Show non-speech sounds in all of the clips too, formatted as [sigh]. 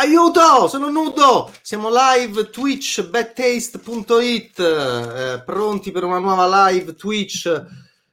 Aiuto, sono nudo! Siamo live Twitch, bedtaste.it, eh, pronti per una nuova live Twitch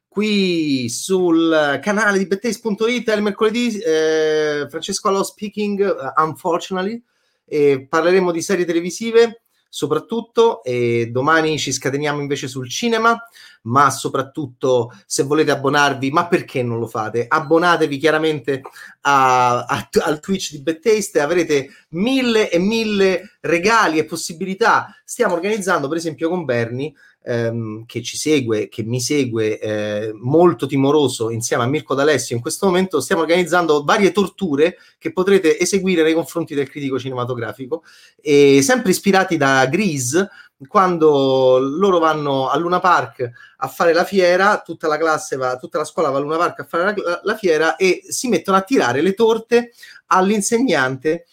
qui sul canale di bedtaste.it. È il mercoledì, eh, Francesco Allo speaking, uh, unfortunately, e parleremo di serie televisive soprattutto e domani ci scateniamo invece sul cinema ma soprattutto se volete abbonarvi, ma perché non lo fate? Abbonatevi chiaramente a, a, al Twitch di Bad Taste, avrete mille e mille regali e possibilità. Stiamo organizzando, per esempio, con Bernie ehm, che ci segue, che mi segue eh, molto timoroso insieme a Mirko D'Alessio in questo momento, stiamo organizzando varie torture che potrete eseguire nei confronti del critico cinematografico, e sempre ispirati da Grease, quando loro vanno a Luna Park a fare la fiera, tutta la classe va, tutta la scuola va a Luna Park a fare la, la fiera e si mettono a tirare le torte all'insegnante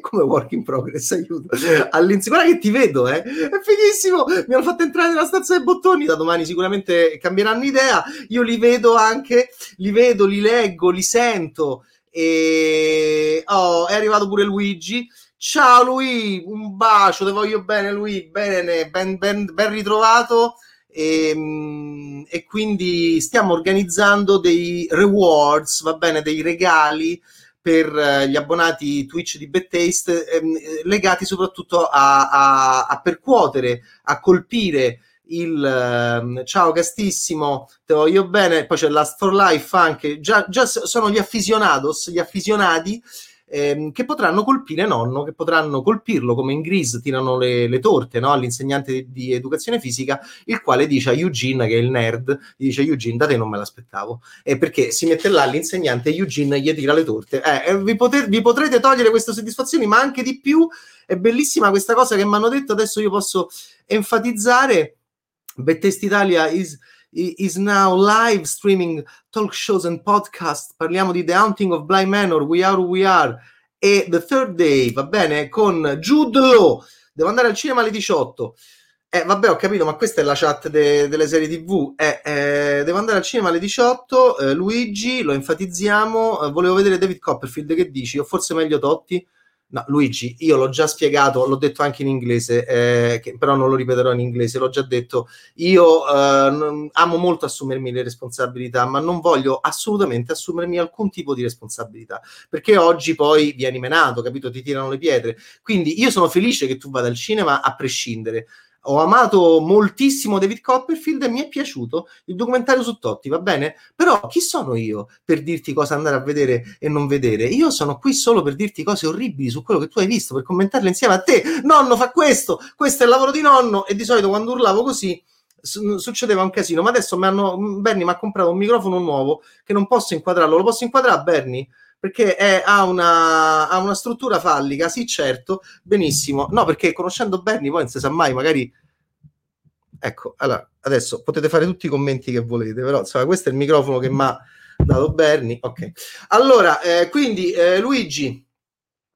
come work in progress, aiuto. All'inizio, guarda che ti vedo, eh. È fighissimo. Mi hanno fatto entrare nella stanza dei bottoni. Da domani sicuramente cambieranno idea. Io li vedo anche, li vedo, li leggo, li sento. E oh, è arrivato pure Luigi. Ciao Luigi, un bacio, ti voglio bene Luigi, bene, ben, ben, ben ritrovato. E, ehm, e, quindi stiamo organizzando dei rewards, va bene, dei regali per eh, gli abbonati Twitch di Bettaste ehm, legati soprattutto a, a, a, percuotere, a colpire il eh, ciao castissimo, te voglio bene, poi c'è Last for Life anche, già, già sono gli affisionados, gli affisionati ehm, che potranno colpire nonno, che potranno colpirlo come in Grease tirano le, le torte no? all'insegnante di, di, educazione fisica, il quale dice a Eugene, che è il nerd, gli dice Eugene, da te non me l'aspettavo, e perché si mette là l'insegnante e Eugene gli tira le torte. Eh, vi, poter, vi potrete togliere queste soddisfazioni, ma anche di più, è bellissima questa cosa che mi hanno detto, adesso io posso enfatizzare, Bettest Italia is is now live streaming talk shows and podcast. Parliamo di The Haunting of Bly Manor, We Are Who We Are e The Third Day, va bene? Con Jude Law. Devo andare al cinema alle 18. Eh, vabbè, ho capito, ma questa è la chat de- delle serie TV. Eh, eh, devo andare al cinema alle 18. Eh, Luigi, lo enfatizziamo. Eh, volevo vedere David Copperfield. Che dici? O forse meglio Totti? No, Luigi, io l'ho già spiegato, l'ho detto anche in inglese, eh, che, però non lo ripeterò in inglese, l'ho già detto. Io eh, amo molto assumermi le responsabilità, ma non voglio assolutamente assumermi alcun tipo di responsabilità, perché oggi poi vieni menato, capito? Ti tirano le pietre. Quindi io sono felice che tu vada al cinema a prescindere ho amato moltissimo David Copperfield e mi è piaciuto il documentario su Totti, va bene? Però chi sono io per dirti cosa andare a vedere e non vedere? Io sono qui solo per dirti cose orribili su quello che tu hai visto, per commentarle insieme a te. Nonno fa questo, questo è il lavoro di nonno e di solito quando urlavo così succedeva un casino, ma adesso mi hanno Bernie mi ha comprato un microfono nuovo che non posso inquadrarlo, lo posso inquadrare Bernie? Perché è, ha, una, ha, una, struttura fallica, sì certo, benissimo. No, perché conoscendo Bernie poi non si sa mai, magari... Ecco, allora, adesso potete fare tutti i commenti che volete, però insomma, questo è il microfono che mi ha dato Bernie. Ok, allora, eh, quindi eh, Luigi,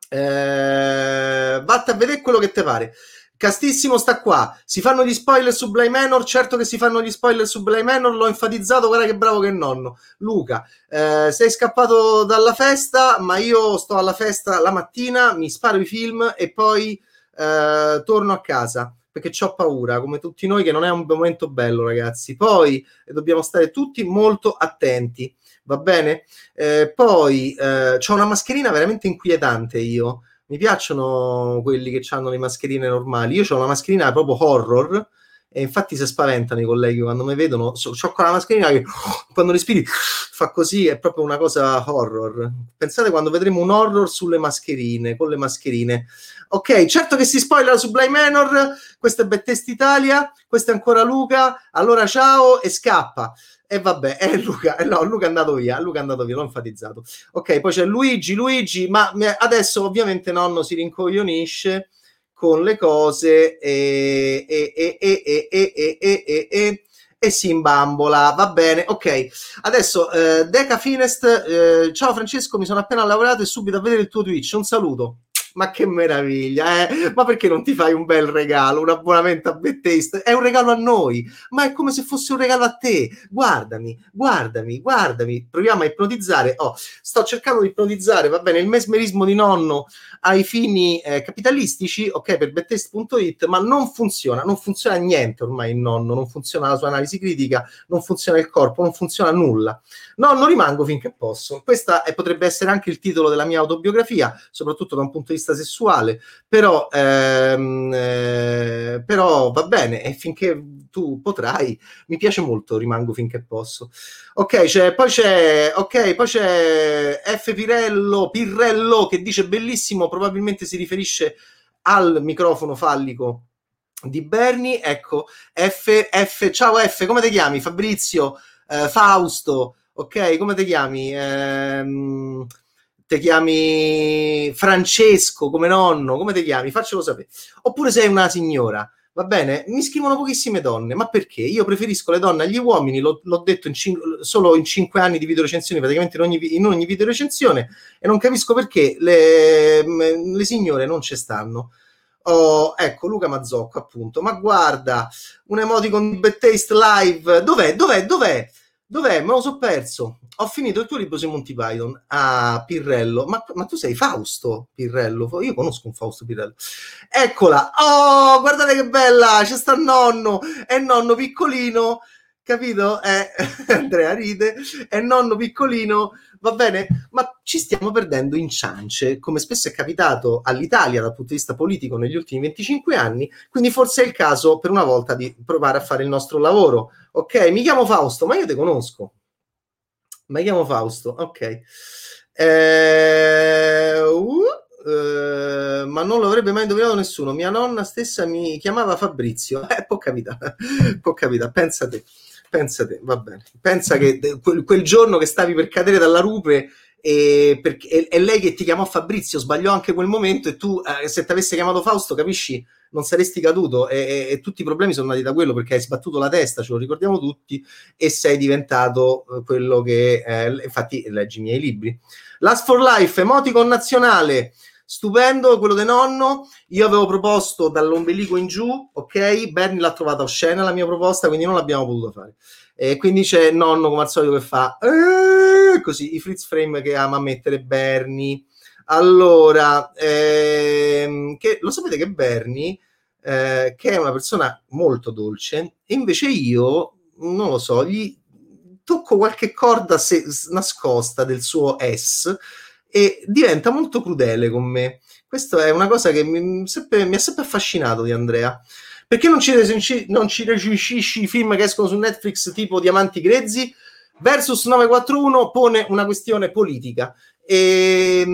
eh, vatte a vedere quello che ti pare. Castissimo sta qua. Si fanno gli spoiler su Bly Manor. Certo che si fanno gli spoiler su Bly Manor. L'ho enfatizzato. Guarda che bravo che nonno. Luca, eh, sei scappato dalla festa, ma io sto alla festa la mattina, mi sparo i film e poi eh, torno a casa perché ho paura, come tutti noi, che non è un momento bello, ragazzi. Poi eh, dobbiamo stare tutti molto attenti, va bene? Eh, poi eh, ho una mascherina veramente inquietante io mi piacciono quelli che hanno le mascherine normali. Io ho una mascherina proprio horror e infatti si spaventano i colleghi quando mi vedono. So, ho quella mascherina che [laughs] quando respiri [laughs] fa così, è proprio una cosa horror. Pensate quando vedremo un horror sulle mascherine, con le mascherine. Ok, certo che si spoiler su Bly Manor. Questo è Bettest Italia, questo è ancora Luca. Allora ciao e scappa. E vabbè, è Luca, eh, no, Luca è andato via, Luca è andato via, l'ho enfatizzato. Ok, poi c'è Luigi, Luigi, ma adesso ovviamente nonno si rincoglionisce con le cose e, e, e, e, e, e, e, e, e e si imbambola. Va bene, ok. Adesso eh, Deca Finest, eh, ciao Francesco, mi sono appena lavorato e subito a vedere il tuo Twitch. Un saluto. Ma che meraviglia, eh? Ma perché non ti fai un bel regalo, un abbonamento a Bettaste? È un regalo a noi, ma è come se fosse un regalo a te. Guardami, guardami, guardami. Proviamo a ipnotizzare. Oh, sto cercando di ipnotizzare, va bene, il mesmerismo di nonno ai fini eh, capitalistici, ok, per bettaste.it, ma non funziona, non funziona niente ormai il nonno, non funziona la sua analisi critica, non funziona il corpo, non funziona nulla. No, non rimango finché posso. Questa è, potrebbe essere anche il titolo della mia autobiografia, soprattutto da un punto di vista sessuale, però, ehm, eh, però va bene, e finché tu potrai, mi piace molto, rimango finché posso. Ok, c'è, poi c'è, ok, poi c'è F Pirello, Pirrello che dice bellissimo, probabilmente si riferisce al microfono fallico di Berni. Ecco, F, F, ciao F, come ti chiami? Fabrizio, eh, Fausto, ok, come ti chiami? Ehm, ti chiami Francesco come nonno, come ti chiami? Faccelo sapere. Oppure sei una signora, va bene? Mi scrivono pochissime donne, ma perché? Io preferisco le donne agli uomini, l'ho, l'ho detto in cin- solo in cinque anni di video recensioni, praticamente in ogni, in ogni video recensione, e non capisco perché le, le signore non ci stanno. Oh, ecco Luca Mazzocco appunto ma guarda un emoticon di Live dov'è dov'è dov'è dov'è? Me lo so perso. Ho finito il tuo libro sui Monty Python. Ah, Pirrello. Ma, ma, tu sei Fausto Pirrello? Io conosco un Fausto Pirrello. Eccola. Oh guardate che bella! C'è sta nonno. È nonno piccolino. Capito? Eh, [laughs] Andrea ride. È nonno piccolino va bene? Ma ci stiamo perdendo in ciance, come spesso è capitato all'Italia dal punto di vista politico negli ultimi 25 anni, quindi forse è il caso per una volta di provare a fare il nostro lavoro. Ok, mi chiamo Fausto, ma io ti conosco. Mi chiamo Fausto, ok. Eh, uh, Uh, ma non l'avrebbe mai indovinato nessuno. Mia nonna stessa mi chiamava Fabrizio. [laughs] Eh, può capitare, può capitare, pensate pensate, va bene, pensa che quel, quel giorno che stavi per cadere dalla rupe e, perché, è lei che ti chiamò Fabrizio, sbagliò anche quel momento e tu eh, se ti avesse chiamato Fausto, capisci, non saresti caduto. E, e, e, tutti i problemi sono nati da quello perché hai sbattuto la testa, ce lo ricordiamo tutti, e sei diventato eh, quello che, eh, infatti leggi i miei libri. Last for Life, emoticon nazionale, stupendo quello di nonno. Io avevo proposto dall'ombelico in giù, ok? Bernie l'ha trovata oscena la mia proposta, quindi non l'abbiamo potuto fare. E quindi c'è nonno come al solito che fa eh, così i Fritz Frame che ama mettere Bernie. Allora, ehm, che, lo sapete che Bernie, eh, che è una persona molto dolce, invece io non lo so, gli tocco qualche corda se, nascosta del suo S e diventa molto crudele con me. Questa è una cosa che mi, sempre, mi ha sempre affascinato di Andrea. Perché non ci, non ci recensisci i film che escono su Netflix tipo Diamanti Grezzi? Versus 941 pone una questione politica. E,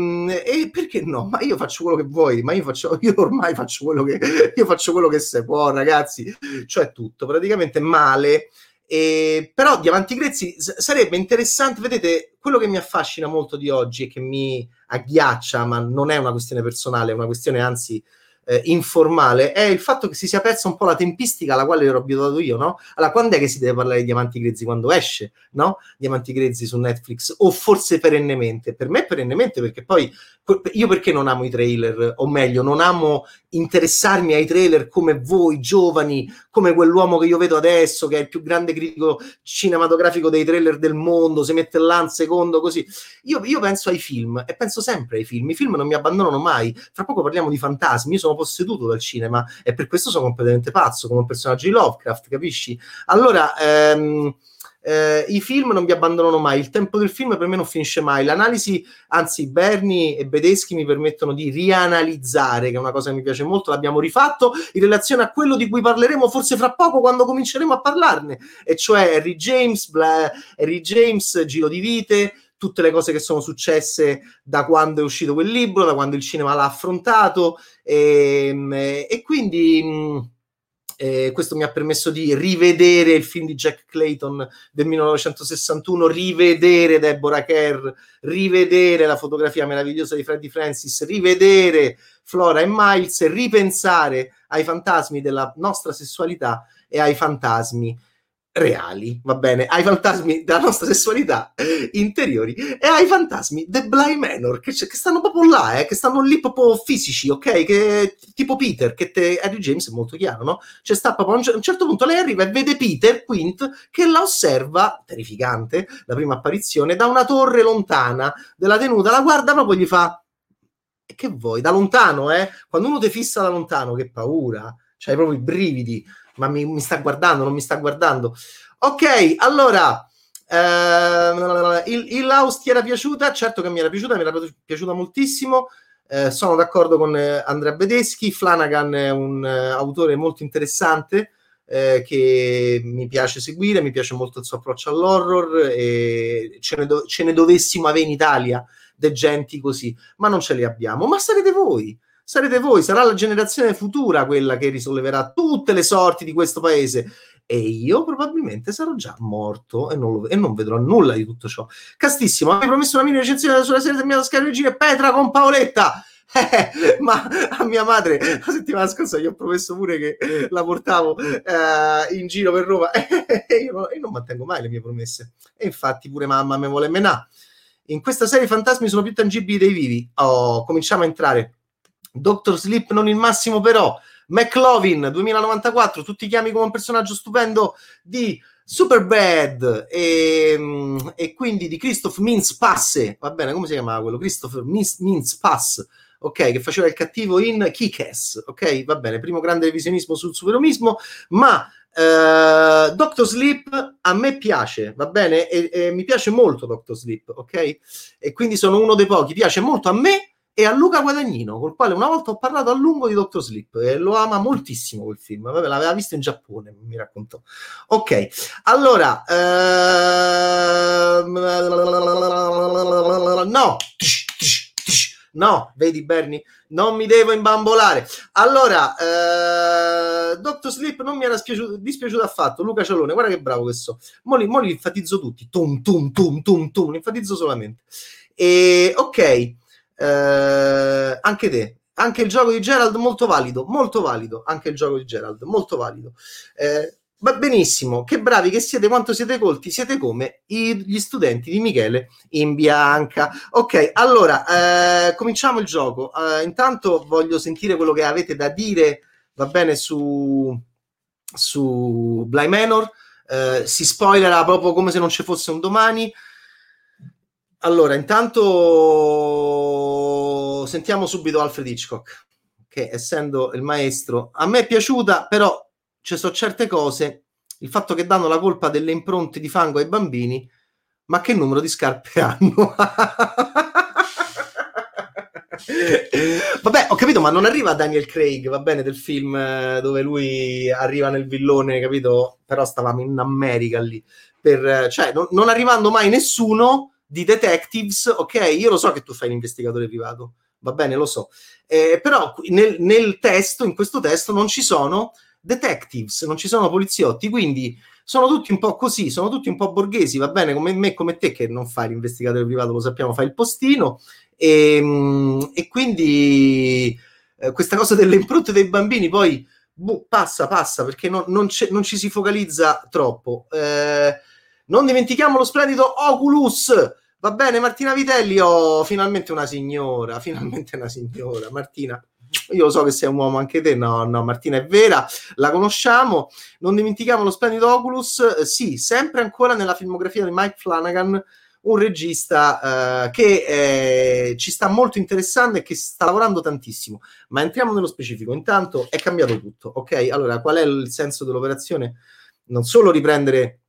e, perché no? Ma io faccio quello che vuoi, ma io, faccio, io ormai faccio quello che io faccio quello che si può, ragazzi. Cioè tutto, praticamente male e, però Diamanti Grezzi sarebbe interessante, vedete, quello che mi affascina molto di oggi e che mi agghiaccia, ma non è una questione personale, è una questione anzi eh, informale è il fatto che si sia persa un po' la tempistica alla quale ero abituato io, no? Allora, quando è che si deve parlare di Diamanti Grezzi? Quando esce, no? Diamanti Grezzi su Netflix, o forse perennemente? Per me perennemente, perché poi io perché non amo i trailer, o meglio, non amo interessarmi ai trailer come voi, giovani, come quell'uomo che io vedo adesso, che è il più grande critico cinematografico dei trailer del mondo, si mette là un secondo così. Io, io penso ai film e penso sempre ai film. I film non mi abbandonano mai. Fra poco parliamo di fantasmi. Io sono posseduto dal cinema e per questo sono completamente pazzo come un personaggio di Lovecraft, capisci? Allora, ehm, eh, i film non mi abbandonano mai, il tempo del film per me non finisce mai. L'analisi, anzi, Berni e Bedeschi mi permettono di rianalizzare, che è una cosa che mi piace molto. L'abbiamo rifatto in relazione a quello di cui parleremo forse fra poco quando cominceremo a parlarne, e cioè Harry James, Bla- Harry James, Giro di Vite tutte le cose che sono successe da quando è uscito quel libro, da quando il cinema l'ha affrontato e, ehm, e quindi mm, eh, questo mi ha permesso di rivedere il film di Jack Clayton del 1961, rivedere Deborah Kerr, rivedere la fotografia meravigliosa di Freddie Francis, rivedere Flora e Miles, ripensare ai fantasmi della nostra sessualità e ai fantasmi reali, va bene, ai fantasmi della nostra sessualità interiori e ai fantasmi The Bly Manor che, che, stanno proprio là, eh, che stanno lì proprio fisici, ok? Che, tipo Peter, che te, Harry James è molto chiaro, no? Cioè sta proprio a un certo punto lei arriva e vede Peter Quint che la osserva, terrificante, la prima apparizione, da una torre lontana della tenuta, la guarda proprio e gli fa e che vuoi? Da lontano, eh? Quando uno ti fissa da lontano, che paura, c'hai proprio i brividi ma mi, mi, sta guardando, non mi sta guardando. Ok, allora, eh, il, il House ti era piaciuta? Certo che mi era piaciuta, mi era piaciuta moltissimo. Eh, sono d'accordo con eh, Andrea Bedeschi. Flanagan è un uh, autore molto interessante eh, che mi piace seguire, mi piace molto il suo approccio all'horror e ce ne, do- ce ne dovessimo avere in Italia dei genti così, ma non ce li abbiamo. Ma sarete voi sarete voi, sarà la generazione futura quella che risolleverà tutte le sorti di questo paese. E io probabilmente sarò già morto e non, lo, e non vedrò nulla di tutto ciò. Castissimo, hai promesso una mini recensione sulla serie terminata Sky Regina Petra con Paoletta. [laughs] Eh, ma a mia madre la settimana scorsa gli ho promesso pure che la portavo eh, in giro per Roma [laughs] e io, non, io non mantengo mai le mie promesse. E infatti pure mamma mi vuole menà. In questa serie i fantasmi sono più tangibili dei vivi. Oh, cominciamo a entrare. Doctor Sleep non il massimo però, McLovin 2094, tu ti chiami come un personaggio stupendo di Superbad e, e quindi di Christoph Mintz Passe, va bene, come si chiamava quello? Christopher Mintz Pass, ok, che faceva il cattivo in Kick-Ass, ok, va bene, primo grande revisionismo sul superomismo, ma Uh, Doctor Sleep a me piace, va bene? E, e, mi piace molto Doctor Sleep, ok? E quindi sono uno dei pochi. Piace molto a me e a Luca Guadagnino, col quale una volta ho parlato a lungo di Doctor Sleep e lo ama moltissimo quel film. Vabbè, l'aveva visto in Giappone, mi raccontò. Ok, allora, ehm... no, no, vedi Bernie, non mi devo imbambolare. Allora, eh, Doctor Sleep non mi era spiaciuto, dispiaciuto affatto. Luca Cialone, guarda che bravo che so. Mo li, mo li enfatizzo tutti, tum tum tum tum tum, li enfatizzo solamente. E ok eh, anche te, anche il gioco di Gerald molto valido, molto valido, anche il gioco di Gerald molto valido. Eh, va benissimo, che bravi che siete, quanto siete colti, siete come i, gli studenti di Michele in bianca. Ok, allora, eh, cominciamo il gioco. Eh, intanto voglio sentire quello che avete da dire, va bene, su, su Bly Manor. Eh, si spoilerà proprio come se non ci fosse un domani. Allora, intanto sentiamo subito Alfred Hitchcock, che essendo il maestro, a me è piaciuta, però ci sono certe cose, il fatto che danno la colpa delle impronte di fango ai bambini, ma che numero di scarpe [laughs] hanno? Vabbè, ho capito, ma non arriva Daniel Craig, va bene, del film eh, dove lui arriva nel villone, capito? Però stavamo in America lì. Per, eh, cioè, non, non arrivando mai nessuno di detectives, ok, io lo so che tu fai l'investigatore privato, va bene, lo so, eh, però nel, nel, testo, in questo testo, non ci sono detectives, non ci sono poliziotti, quindi sono tutti un po' così, sono tutti un po' borghesi, va bene, come me, come te, che non fai l'investigatore privato, lo sappiamo, fai il postino, e, ehm, e quindi eh, questa cosa delle impronte dei bambini poi boh, passa, passa, perché non, non, non, ci si focalizza troppo. Eh, non dimentichiamo lo splendido Oculus. Va bene, Martina Vitelli, oh, finalmente una signora, [laughs] finalmente una signora. Martina, io lo so che sei un uomo anche te, no, no, Martina è vera, la conosciamo. Non dimentichiamo lo splendido Oculus, eh, sì, sempre ancora nella filmografia di Mike Flanagan, un regista eh, che eh, ci sta molto interessando e che sta lavorando tantissimo. Ma entriamo nello specifico. Intanto è cambiato tutto, ok? Allora, qual è il senso dell'operazione? Non solo riprendere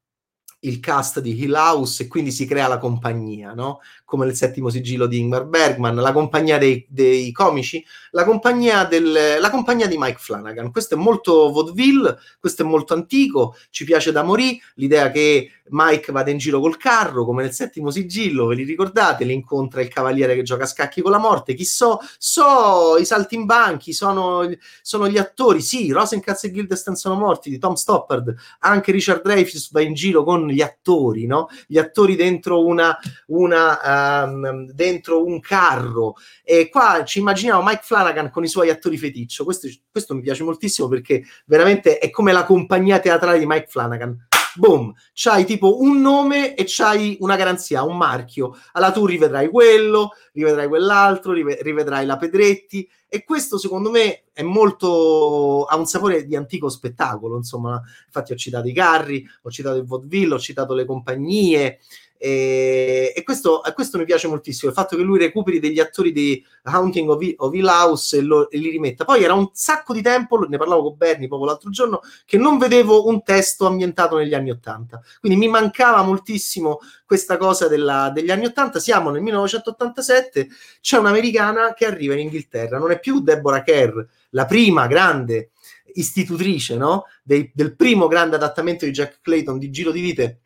il cast di Hill House e quindi si crea la compagnia, no? Come nel settimo sigillo di Ingmar Bergman, la compagnia dei, dei comici, la compagnia, del, la compagnia di Mike Flanagan. Questo è molto vaudeville, questo è molto antico, ci piace da morì, l'idea che Mike vada in giro col carro, come nel settimo sigillo, ve li ricordate? Li incontra il cavaliere che gioca a scacchi con la morte. Chi so? So i saltimbanchi, sono, sono gli attori. Sì, Rosencrantz e Guildenstern sono morti, di Tom Stoppard. Anche Richard Dreyfuss va in giro con gli attori, no? Gli attori dentro una, una um, dentro un carro. E qua ci immaginiamo Mike Flanagan con i suoi attori feticcio. Questo, questo mi piace moltissimo perché veramente è come la compagnia teatrale di Mike Flanagan boom, c'hai tipo un nome e c'hai una garanzia, un marchio. Allora tu rivedrai quello, rivedrai quell'altro, rivedrai la Pedretti. E questo secondo me è molto ha un sapore di antico spettacolo, insomma, infatti ho citato i carri, ho citato il vaudeville, ho citato le compagnie, e, e questo, questo, mi piace moltissimo, il fatto che lui recuperi degli attori di Haunting of, Hill House e, lo, e, li rimetta. Poi era un sacco di tempo, ne parlavo con Bernie proprio l'altro giorno, che non vedevo un testo ambientato negli anni Ottanta. Quindi mi mancava moltissimo questa cosa della, degli anni Ottanta. Siamo nel 1987, c'è un'americana che arriva in Inghilterra, non è più Deborah Kerr, la prima grande istitutrice no? Dei, del primo grande adattamento di Jack Clayton di Giro di Vite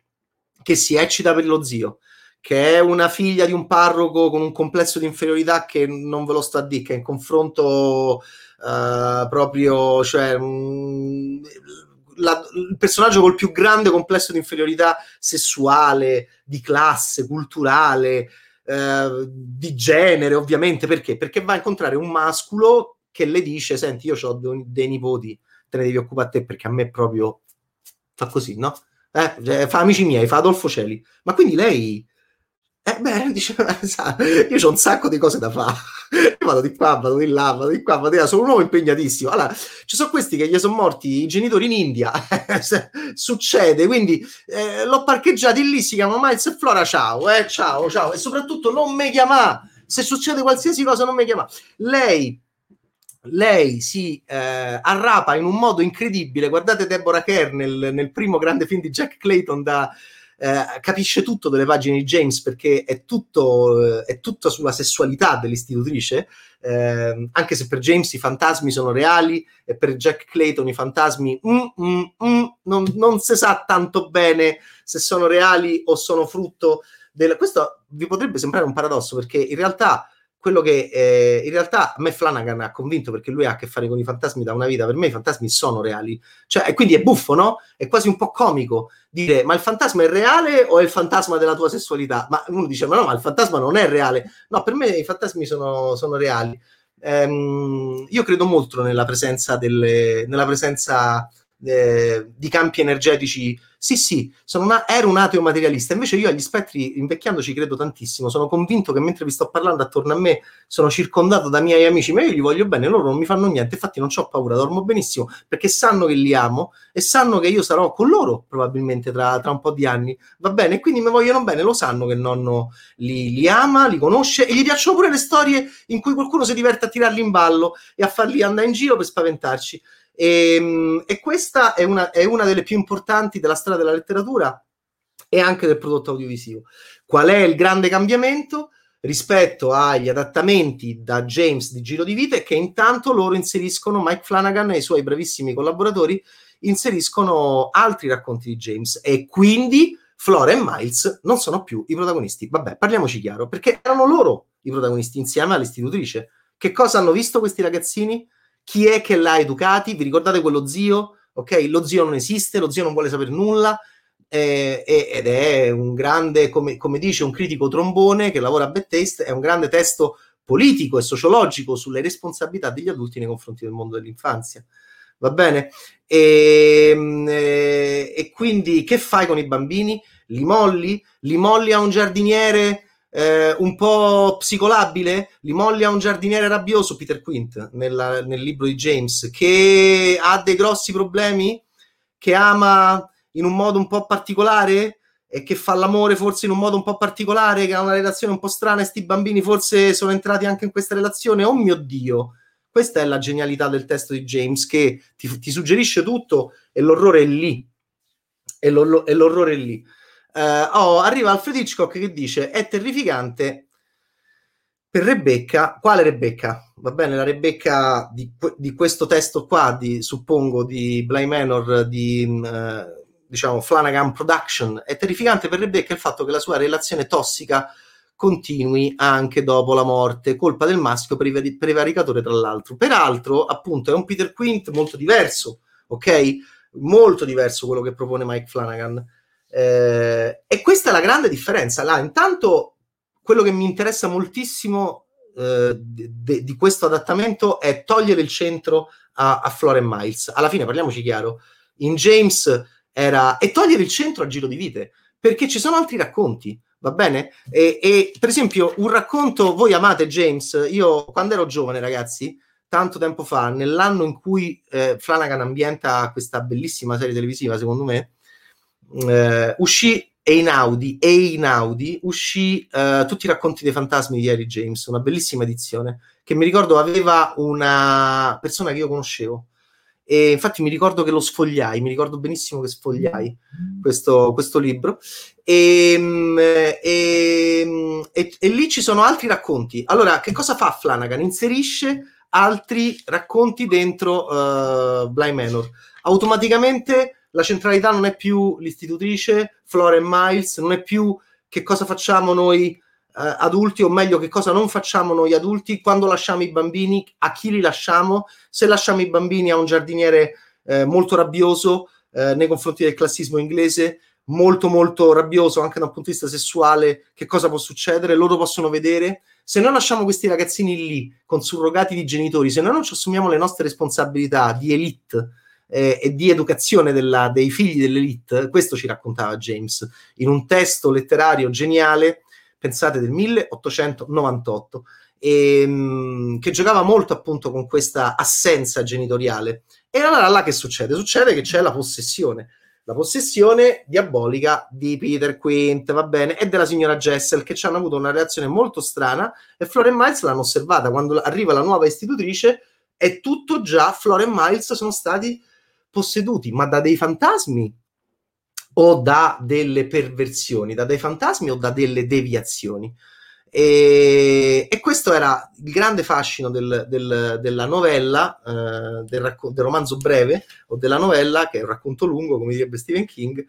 che si eccita per lo zio, che è una figlia di un parroco con un complesso di inferiorità che non ve lo sto a dire, che è in confronto uh, proprio, cioè, mh, la, il personaggio col più grande complesso di inferiorità sessuale, di classe, culturale, uh, di genere, ovviamente, perché? Perché va a incontrare un masculo che le dice, senti, io ho dei nipoti, te ne devi occupare a te perché a me proprio fa così, no? Eh, cioè, fa amici miei, fa Adolfo Celi. Ma quindi lei, eh, beh, [laughs] dice, io ho un sacco di cose da fare. [laughs] vado di qua, vado di là, vado di qua, vado di là. Sono un uomo impegnatissimo. Allora, ci sono questi che gli sono morti i genitori in India. [laughs] Succede, quindi eh, l'ho parcheggiato lì, si chiama Miles e Flora, ciao, eh, ciao, ciao. E soprattutto non mi chiama. Se succede qualsiasi cosa, non mi chiama. Lei lei si eh, arrapa in un modo incredibile. Guardate Deborah Kerr nel, nel primo grande film di Jack Clayton da, eh, capisce tutto delle pagine di James perché è tutto, eh, è tutto sulla sessualità dell'istitutrice, eh, anche se per James i fantasmi sono reali e per Jack Clayton i fantasmi mm, mm, mm, non, non si sa tanto bene se sono reali o sono frutto del... Questo vi potrebbe sembrare un paradosso perché in realtà quello che eh, in realtà a me Flanagan ha convinto perché lui ha a che fare con i fantasmi da una vita, per me i fantasmi sono reali, cioè, e quindi è buffo, no? È quasi un po' comico dire ma il fantasma è reale o è il fantasma della tua sessualità? Ma uno dice ma no, ma il fantasma non è reale. No, per me i fantasmi sono, sono reali. Ehm, io credo molto nella presenza, delle, nella presenza eh, di campi energetici. Sì, sì, una, ero un ateo materialista, invece io agli spettri, invecchiando, ci credo tantissimo. Sono convinto che mentre vi sto parlando attorno a me sono circondato da miei amici, ma io gli voglio bene, loro non mi fanno niente. Infatti, non ho paura, dormo benissimo perché sanno che li amo e sanno che io sarò con loro probabilmente tra, tra un po' di anni. Va bene, quindi mi vogliono bene, lo sanno che il nonno li, li ama, li conosce e gli piacciono pure le storie in cui qualcuno si diverte a tirarli in ballo e a farli andare in giro per spaventarci. E, ehm, e questa è una, è una delle più importanti della storia della letteratura e anche del prodotto audiovisivo. Qual è il grande cambiamento? rispetto agli adattamenti da James di Giro di Vite, che intanto loro inseriscono Mike Flanagan e i suoi bravissimi collaboratori inseriscono altri racconti di James e quindi Flora e Miles non sono più i protagonisti. Vabbè, parliamoci chiaro, perché erano loro i protagonisti insieme all'istitutrice. Che cosa hanno visto questi ragazzini? Chi è che l'ha educati? Vi ricordate quello zio? Ok, lo zio non esiste, lo zio non vuole sapere nulla eh, ed è un grande, come, come, dice un critico trombone che lavora a Bad è un grande testo politico e sociologico sulle responsabilità degli adulti nei confronti del mondo dell'infanzia. Va bene? E, ehm, eh, e quindi che fai con i bambini? Li molli? Li molli a un giardiniere eh, un po' psicolabile, li molli a un giardiniere rabbioso, Peter Quint, nella, nel libro di James, che ha dei grossi problemi, che ama in un modo un po' particolare e che fa l'amore forse in un modo un po' particolare, che ha una relazione un po' strana e sti bambini forse sono entrati anche in questa relazione. Oh mio Dio! Questa è la genialità del testo di James, che ti, ti suggerisce tutto e l'orrore è lì. E, l'or- e l'orrore è lì. Uh, oh, arriva Alfred Hitchcock che dice è terrificante per Rebecca. Quale Rebecca? Va bene, la Rebecca di, di questo testo qua, di, suppongo, di Bly Manor, di uh, diciamo Flanagan Production. È terrificante per Rebecca il fatto che la sua relazione tossica continui anche dopo la morte, colpa del maschio prevaricatore tra l'altro. Peraltro, appunto, è un Peter Quint molto diverso, ok? Molto diverso quello che propone Mike Flanagan eh, e questa è la grande differenza. Là, intanto, quello che mi interessa moltissimo eh, di, di, questo adattamento è togliere il centro a, a Flora e Miles. Alla fine, parliamoci chiaro, in James era e togliere il centro a giro di vite, perché ci sono altri racconti, va bene? E, e per esempio un racconto, voi amate James, io quando ero giovane ragazzi, tanto tempo fa, nell'anno in cui eh, Flanagan ambienta questa bellissima serie televisiva, secondo me, eh, uscì Einaudi, Einaudi uscì eh, tutti i racconti dei fantasmi di Harry James, una bellissima edizione che mi ricordo aveva una persona che io conoscevo e infatti mi ricordo che lo sfogliai, mi ricordo benissimo che sfogliai questo, questo libro ehm, e, e, e, e, lì ci sono altri racconti. Allora, che cosa fa Flanagan? Inserisce altri racconti dentro uh, Bly Manor. Automaticamente la centralità non è più l'istitutrice, Flora e Miles, non è più che cosa facciamo noi eh, adulti, o meglio, che cosa non facciamo noi adulti quando lasciamo i bambini, a chi li lasciamo, se lasciamo i bambini a un giardiniere eh, molto rabbioso eh, nei confronti del classismo inglese, molto molto rabbioso anche da un punto di vista sessuale, che cosa può succedere? Loro possono vedere. Se noi lasciamo questi ragazzini lì con surrogati di genitori, se noi non ci assumiamo le nostre responsabilità di elite, eh, e di educazione della, dei figli dell'elite, questo ci raccontava James in un testo letterario geniale, pensate del 1898, e, ehm, che giocava molto appunto con questa assenza genitoriale. E allora là che succede? Succede che c'è la possessione, la possessione diabolica di Peter Quint, va bene, e della signora Jessel, che ci hanno avuto una reazione molto strana e Flora Miles l'hanno osservata. Quando arriva la nuova istitutrice, è tutto già, Flora Miles sono stati posseduti, ma da dei fantasmi o da delle perversioni, da dei fantasmi o da delle deviazioni. E, e questo era il grande fascino del, del, della novella, eh, del, racco- del, romanzo breve o della novella, che è un racconto lungo, come direbbe Stephen King,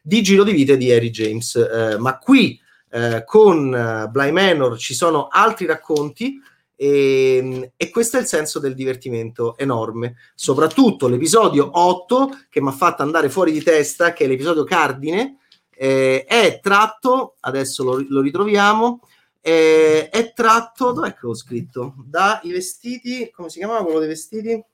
di Giro di Vite di Harry James. Eh, ma qui eh, con uh, Bly Manor ci sono altri racconti e, ehm, e, questo è il senso del divertimento enorme. Soprattutto l'episodio 8 che mi ha fatto andare fuori di testa, che è l'episodio cardine, eh, è tratto, adesso lo, lo ritroviamo, eh, è tratto, dov'è che l'ho scritto? Dai vestiti, come si chiamava quello dei vestiti?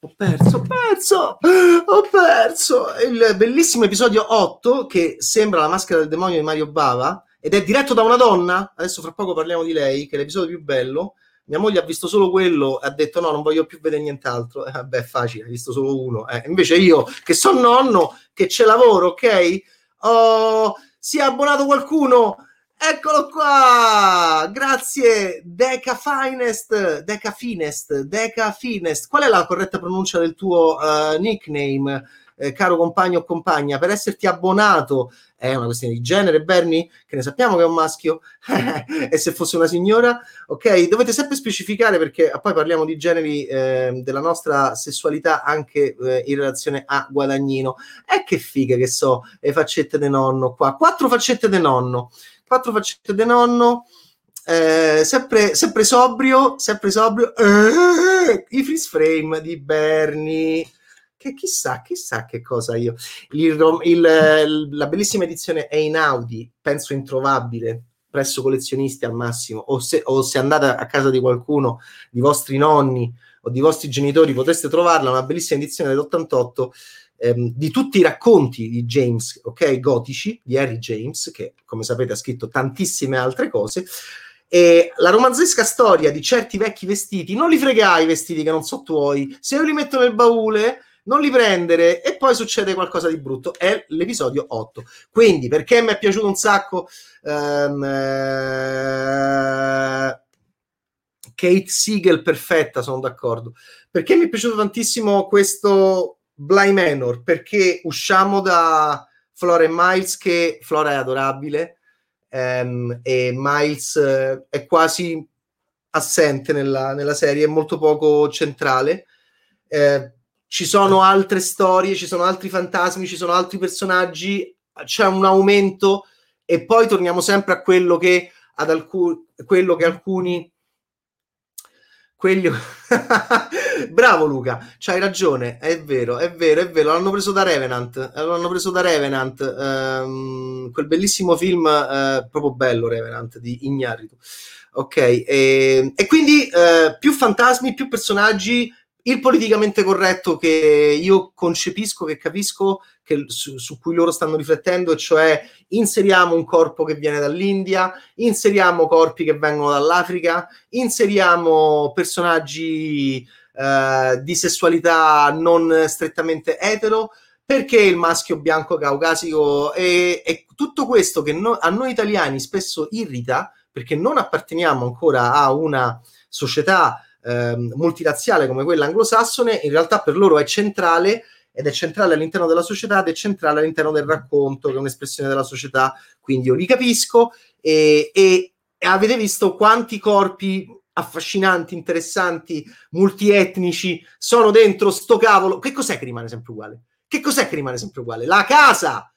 Ho perso, ho perso, ho perso il bellissimo episodio 8 che sembra la maschera del demonio di Mario Bava ed è diretto da una donna, adesso fra poco parliamo di lei, che è l'episodio più bello, mia moglie ha visto solo quello e ha detto no, non voglio più vedere nient'altro. Eh, vabbè, facile, hai visto solo uno. Eh, invece io, che sono nonno, che c'è lavoro, ok? Oh, si è abbonato qualcuno? Eccolo qua! Grazie, Deca Finest, Deca Finest, Deca Finest. Qual è la corretta pronuncia del tuo uh, nickname? Eh, caro compagno o compagna, per esserti abbonato è una questione di genere, Bernie, che ne sappiamo che è un maschio, [laughs] e se fosse una signora, ok? Dovete sempre specificare perché poi parliamo di generi eh, della nostra sessualità anche eh, in relazione a guadagnino. E che figa che so, le faccette de nonno qua, quattro faccette de nonno, quattro faccette de nonno. Eh, sempre, sempre sobrio, sempre sobrio, eh, i freeze frame di Bernie che chissà, chissà che cosa io. Il, il, la bellissima edizione è in Audi, penso introvabile presso collezionisti al massimo, o se, o se andate a casa di qualcuno, di vostri nonni o di vostri genitori, potreste trovarla, una bellissima edizione dell'88 ehm, di tutti i racconti di James, ok, gotici, di Harry James, che come sapete ha scritto tantissime altre cose, e la romanzesca storia di certi vecchi vestiti, non li fregai i vestiti che non so tuoi, se io li metto nel baule non li prendere e poi succede qualcosa di brutto. È l'episodio 8. Quindi, perché mi è piaciuto un sacco um, uh, Kate Siegel perfetta, sono d'accordo. Perché mi è piaciuto tantissimo questo Bly Manor? Perché usciamo da Flora e Miles, che Flora è adorabile um, e Miles uh, è quasi assente nella, nella, serie, è molto poco centrale. Eh, ci sono altre storie, ci sono altri fantasmi, ci sono altri personaggi, c'è un aumento e poi torniamo sempre a quello che ad alcuni quello che alcuni quello [laughs] bravo Luca c'hai ragione è vero è vero è vero l'hanno preso da Revenant l'hanno preso da Revenant ehm, quel bellissimo film eh, proprio bello Revenant di Ignarritu. Ok e, e quindi eh, più fantasmi più personaggi il politicamente corretto che io concepisco, che capisco, che, su, su, cui loro stanno riflettendo, cioè inseriamo un corpo che viene dall'India, inseriamo corpi che vengono dall'Africa, inseriamo personaggi eh, di sessualità non strettamente etero, perché il maschio bianco caucasico e, e tutto questo che no, a noi italiani spesso irrita perché non apparteniamo ancora a una società eh, multirazziale come quella anglosassone, in realtà per loro è centrale ed è centrale all'interno della società ed è centrale all'interno del racconto, che è un'espressione della società, quindi io li capisco e, e, e avete visto quanti corpi affascinanti, interessanti, multietnici sono dentro sto cavolo. Che cos'è che rimane sempre uguale? Che cos'è che rimane sempre uguale? La casa!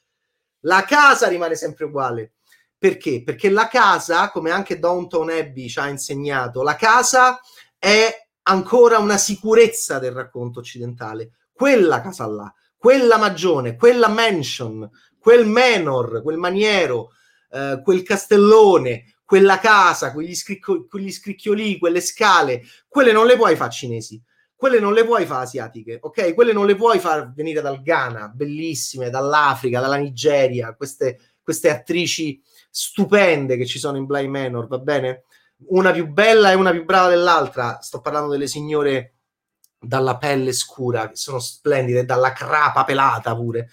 La casa rimane sempre uguale. Perché? Perché la casa, come anche Downton Abbey ci ha insegnato, la casa è ancora una sicurezza del racconto occidentale. Quella casa là, quella magione, quella mansion, quel manor, quel maniero, eh, quel castellone, quella casa, quegli, scricco- quegli scricchioli, quelle scale, quelle non le puoi fare cinesi, quelle non le puoi fare asiatiche, ok? Quelle non le puoi far venire dal Ghana, bellissime, dall'Africa, dalla Nigeria, queste, queste attrici stupende che ci sono in Bly Manor, va bene? Una più bella e una più brava dell'altra. Sto parlando delle signore dalla pelle scura, che sono splendide, dalla crapa pelata pure.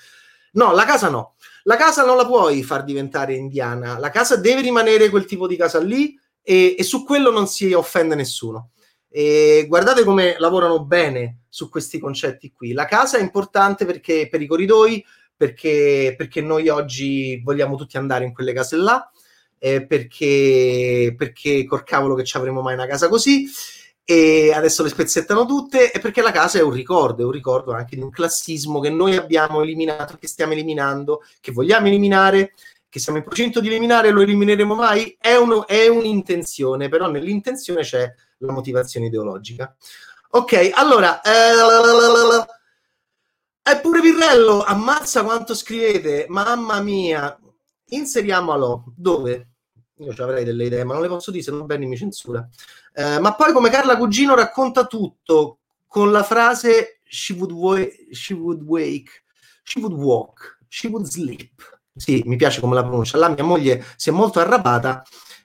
No, la casa no. La casa non la puoi far diventare indiana. La casa deve rimanere quel tipo di casa lì e, e su quello non si offende nessuno. E guardate come lavorano bene su questi concetti qui. La casa è importante perché per i corridoi, perché, perché noi oggi vogliamo tutti andare in quelle case là, eh, perché, perché col cavolo che ci avremo mai una casa così e adesso le spezzettano tutte e perché la casa è un ricordo, è un ricordo anche di un classismo che noi abbiamo eliminato, che stiamo eliminando, che vogliamo eliminare, che siamo in procinto di eliminare, lo elimineremo mai? È, uno, è un'intenzione, però nell'intenzione c'è la motivazione ideologica. Ok, allora, eh, Eppure Pirrello, ammazza quanto scrivete, mamma mia. Inseriamolo. Dove? Io ci avrei delle idee, ma non le posso dire, se no Benny mi censura. Eh, ma poi come Carla Cugino racconta tutto con la frase she would, wa- she would wake, she would walk, she would sleep. Sì, mi piace come la pronuncia. La mia moglie si è molto arrabbiata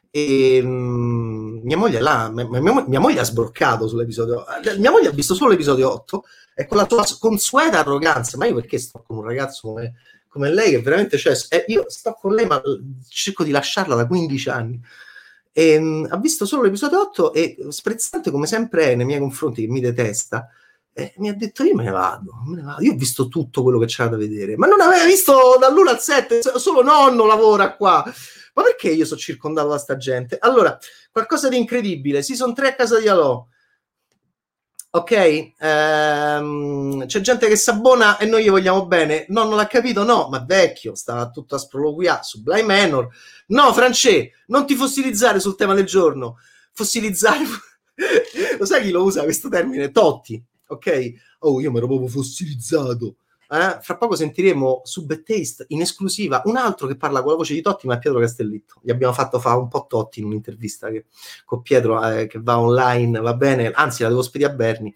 e mh, mia moglie là, mia, mia, mia, moglie ha sbroccato sull'episodio. Eh, mia moglie ha visto solo l'episodio 8 e con la sua consueta arroganza, ma io perché sto con un ragazzo come, come lei che veramente cioè, eh, io sto con lei ma cerco di lasciarla da 15 anni. E, mh, ha visto solo l'episodio 8 e sprezzante come sempre è nei miei confronti che mi detesta. E mi ha detto io me ne, vado, me ne vado, io ho visto tutto quello che c'era da vedere, ma non aveva visto dall'1 al 7, solo nonno lavora qua ma perché io sono circondato da sta gente? Allora, qualcosa di incredibile, season 3 a casa di Alò. Ok, ehm, c'è gente che s'abbona e noi gli vogliamo bene. No, non l'ha capito? No, ma vecchio, stava tutto a sproloquiare su Bly Manor. No, Francè, non ti fossilizzare sul tema del giorno. Fossilizzare, [laughs] lo sai chi lo usa questo termine? Totti, ok? Oh, io mi ero proprio fossilizzato. Eh? Fra poco sentiremo su Bad Taste in esclusiva un altro che parla con la voce di Totti, ma è Pietro Castellitto. Gli abbiamo fatto fare un po' Totti in un'intervista che, con Pietro eh, che va online, va bene, anzi la devo spedire a Berni.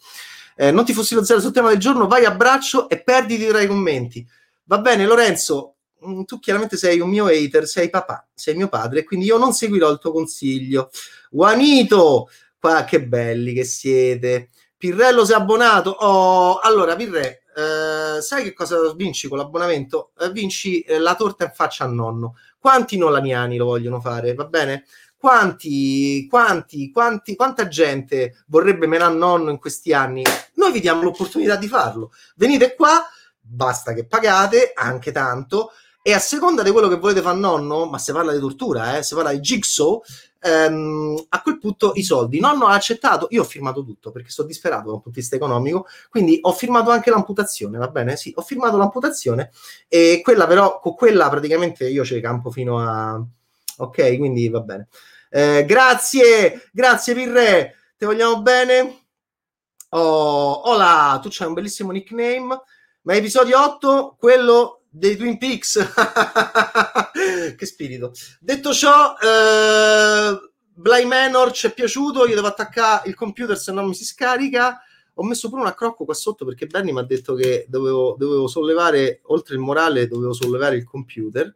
Eh, non ti fossi lo zero sul tema del giorno, vai a braccio e perditi tra i commenti. Va bene, Lorenzo, mm, tu chiaramente sei un mio hater, sei papà, sei mio padre, quindi io non seguirò il tuo consiglio. Juanito, qua che belli che siete. Pirrello si è abbonato. Oh, allora, Pirre, eh, sai che cosa vinci con l'abbonamento? Eh, vinci eh, la torta in faccia a nonno. Quanti nolaniani lo vogliono fare? Va bene? Quanti, quanti, quanti, quanta gente vorrebbe menare nonno in questi anni? Noi vi diamo l'opportunità di farlo. Venite qua, basta che pagate anche tanto e a seconda di quello che volete fare nonno, ma se parla di tortura, eh, se parla di jigsaw, ehm, a quel punto i soldi. Nonno ha accettato, io ho firmato tutto perché sto disperato da un punto di vista economico, quindi ho firmato anche l'amputazione, va bene? Sì, ho firmato l'amputazione e quella però, con quella praticamente io ce campo fino a... Ok, quindi va bene. Eh, grazie, grazie Pirre, ti vogliamo bene. Oh, hola, tu c'hai un bellissimo nickname, ma episodio 8, quello dei Twin Peaks. [laughs] che spirito. Detto ciò, eh, Bly Manor ci è piaciuto, io devo attaccare il computer se non mi si scarica. ho messo pure un accrocco qua sotto perché Benny mi ha detto che dovevo, dovevo, sollevare, oltre il morale, dovevo sollevare il computer.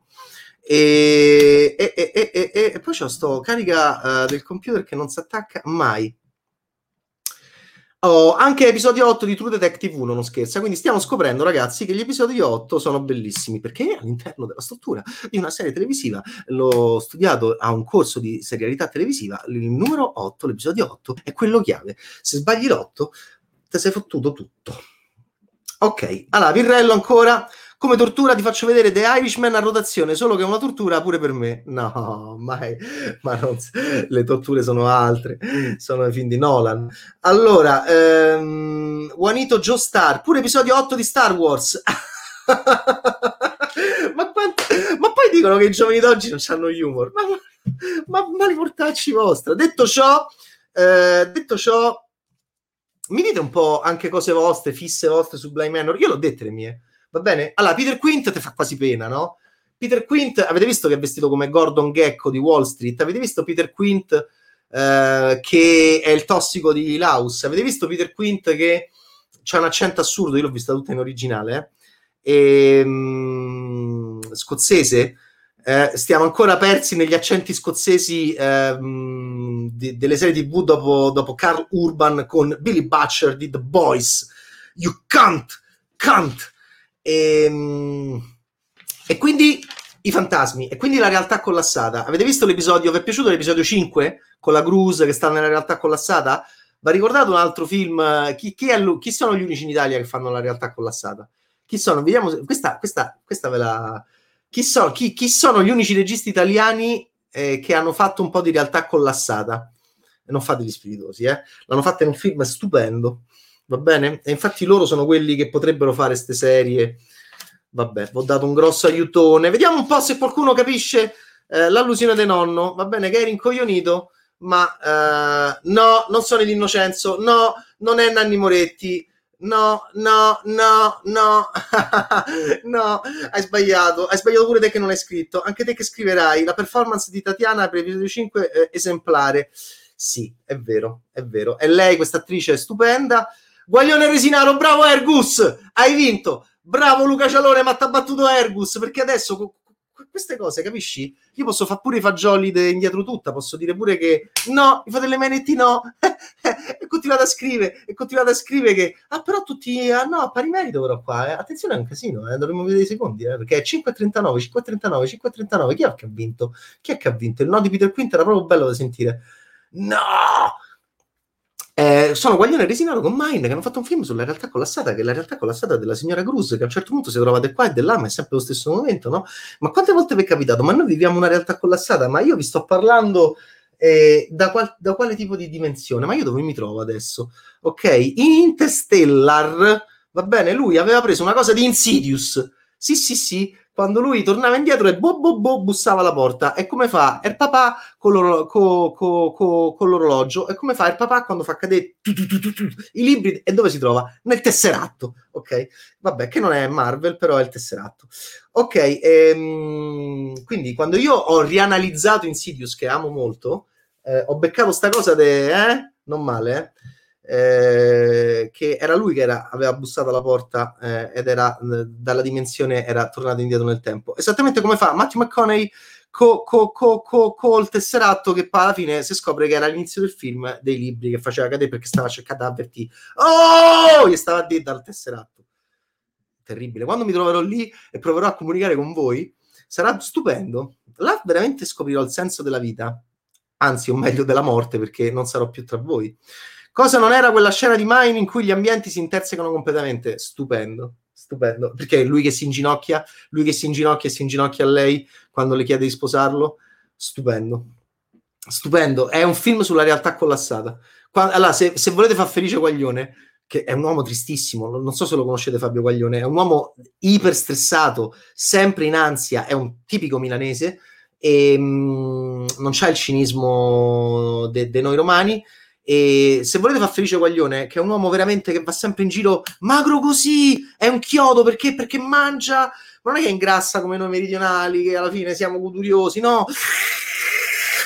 E, e, e, e poi c'ho sto carica uh, del computer che non si attacca mai. Oh, anche episodio 8 di True Detective 1 non scherza, quindi stiamo scoprendo ragazzi che gli episodi 8 sono bellissimi perché all'interno della struttura di una serie televisiva l'ho studiato a un corso di serialità televisiva, il numero 8, l'episodio 8 è quello chiave. Se sbagli l'8 ti sei fottuto tutto. Ok, allora Virrello ancora come tortura ti faccio vedere The Irishman a rotazione, solo che è una tortura pure per me. No, mai, ma non, le torture sono altre, sono i film di Nolan. Allora, ehm, Juanito Joe Star, pure episodio 8 di Star Wars. [laughs] ma, quanto, ma, poi dicono che i giovani d'oggi non hanno humor. Ma, ma, ma li vostra. Detto ciò, eh, detto ciò, mi dite un po' anche cose vostre, fisse vostre su Blind Manor. Io l'ho dette le mie Va bene? Allora, Peter Quint ti fa quasi pena, no? Peter Quint, avete visto che è vestito come Gordon Gecko di Wall Street? Avete visto Peter Quint eh, che è il tossico di Laus? Avete visto Peter Quint che c'ha un accento assurdo? Io l'ho vista tutta in originale. Eh? E, mh, scozzese. Eh, stiamo ancora persi negli accenti scozzesi ehm, di, delle serie tv dopo, dopo Carl Urban con Billy Butcher di The Boys. You can't, can't. E, ehm, e quindi i fantasmi e quindi la realtà collassata. Avete visto l'episodio? Vi è piaciuto l'episodio 5 con la Cruz che sta nella realtà collassata? Va ricordato un altro film? Chi, chi, è, chi, sono gli unici in Italia che fanno la realtà collassata? Chi sono? Vediamo. Questa, questa, questa ve la. Chi, so, chi, chi sono gli unici registi italiani eh, che hanno fatto un po' di realtà collassata? Non fate gli spiritosi, eh? L'hanno fatta in un film stupendo va bene? E infatti loro sono quelli che potrebbero fare queste serie. Vabbè, ho dato un grosso aiutone. Vediamo un po' se qualcuno capisce eh, l'allusione del nonno. Va bene, che eri incoglionito, ma eh, no, non sono l'innocenzo, no, non è Nanni Moretti. No, no, no, no, [laughs] no, hai sbagliato, hai sbagliato pure te che non hai scritto, anche te che scriverai la performance di Tatiana per episodio 5 eh, esemplare. Sì, è vero, è vero. E lei, questa attrice, è stupenda. Guaglione Resinaro, bravo Ergus, hai vinto. Bravo Luca Cialone, ma ti ha battuto Ergus, perché adesso queste cose, capisci? Io posso fare pure i fagioli de indietro tutta, posso dire pure che no, i fratelli Menetti no, [laughs] e continuate a scrivere, e continuate a scrivere che, ah però tutti, ah no, pari merito però qua, eh. attenzione è un casino, eh. dovremmo vedere i secondi, eh, perché è 5.39, 5.39, 5.39, chi è che ha vinto? Chi è che ha vinto? Il no di Peter Quint era proprio bello da sentire. No! Eh, sono Guaglione e Resinaro con Mind che hanno fatto un film sulla realtà collassata, che è la realtà collassata della signora Cruz, che a un certo punto si trova di qua e di là, ma è sempre lo stesso momento, no? Ma quante volte vi è capitato? Ma noi viviamo una realtà collassata, ma io vi sto parlando eh, da, qual- da, quale tipo di dimensione? Ma io dove mi trovo adesso? Ok, in Interstellar, va bene, lui aveva preso una cosa di Insidious. Sì, sì, sì, quando lui tornava indietro e bo, bo, bo bussava alla porta. E come fa il papà con, l'oro, co, co, co, con l'orologio? E come fa il papà quando fa cadere tu, tu, tu, i libri? E dove si trova? Nel tesseratto, ok? Vabbè, che non è Marvel, però è il tesseratto. Ok, ehm, quindi quando io ho rianalizzato Insidious, che amo molto, eh, ho beccato sta cosa de... Eh? Non male, eh? Eh, che era lui che era, aveva bussato alla porta eh, ed era dalla dimensione era tornato indietro nel tempo. Esattamente come fa Matthew McConaughey co, co, co, co, col tesseratto che poi alla fine si scopre che era l'inizio del film dei libri che faceva cadere perché stava cercando di avvertire. Oh! Gli stava a dire dal tesseratto. Terribile. Quando mi troverò lì e proverò a comunicare con voi sarà stupendo. Là veramente scoprirò il senso della vita. Anzi o meglio della morte perché non sarò più tra voi Cosa non era quella scena di Mine in cui gli ambienti si intersecano completamente? Stupendo, stupendo. Perché lui che si inginocchia, lui che si inginocchia e si inginocchia a lei quando le chiede di sposarlo? Stupendo. Stupendo. È un film sulla realtà collassata. Qua, allora, se, se volete far felice Guaglione, che è un uomo tristissimo, non so se lo conoscete Fabio Guaglione, è un uomo iper stressato, sempre in ansia, è un tipico milanese e mh, mm, non c'ha il cinismo dei de noi romani e se volete far felice Guaglione, che è un uomo veramente che va sempre in giro magro così, è un chiodo perché? Perché mangia, non è che ingrassa come noi meridionali, che alla fine siamo goduriosi, no.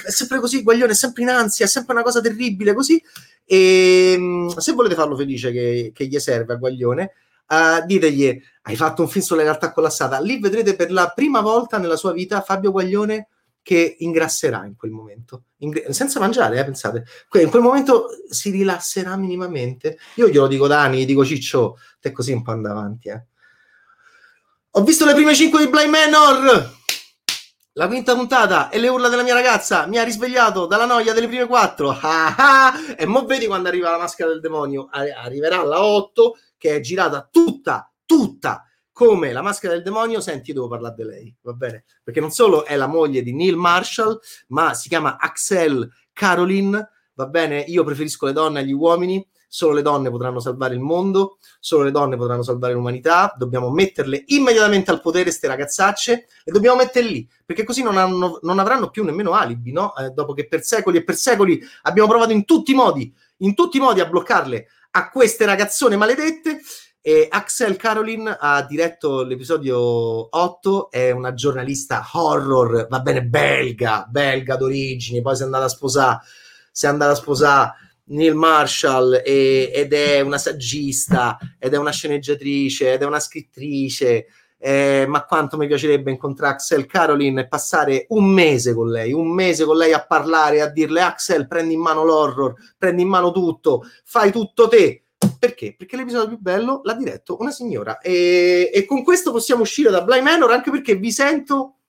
È sempre così, Guaglione, è sempre in ansia, è sempre una cosa terribile così. E mm, se volete farlo felice che, che gli serve a Guaglione, uh, ditegli hai fatto un film sulla realtà collassata. Lì vedrete per la prima volta nella sua vita Fabio Guaglione che ingrasserà in quel momento, Ingr- senza mangiare, eh, pensate. in quel momento si rilasserà minimamente. Io glielo dico da anni, gli dico Ciccio, te così un po' andavanti. Eh. Ho visto le prime 5 di Blind Manor. La quinta puntata e le urla della mia ragazza mi ha risvegliato dalla noia delle prime 4. [laughs] e mo vedi quando arriva la maschera del demonio. Arriverà la 8 che è girata tutta, tutta come la maschera del demonio, senti, devo parlare di lei, va bene? Perché non solo è la moglie di Neil Marshall, ma si chiama Axel Caroline, va bene? Io preferisco le donne agli uomini, solo le donne potranno salvare il mondo, solo le donne potranno salvare l'umanità, dobbiamo metterle immediatamente al potere queste ragazzacce e dobbiamo metterle lì, perché così non, hanno, non avranno più nemmeno alibi, no? Eh, dopo che per secoli e per secoli abbiamo provato in tutti i modi, in tutti i modi a bloccarle a queste ragazzone maledette e Axel Caroline ha diretto l'episodio 8, è una giornalista horror, va bene, belga, belga d'origine, poi si è andata a sposare, si è andata a sposare Neil Marshall e, ed è una saggista, ed è una sceneggiatrice, ed è una scrittrice, eh, ma quanto mi piacerebbe incontrare Axel Caroline e passare un mese con lei, un mese con lei a parlare, a dirle Axel prendi in mano l'horror, prendi in mano tutto, fai tutto te, perché? Perché l'episodio più bello l'ha diretto una signora. E, e con questo possiamo uscire da Blind Manor anche perché vi sento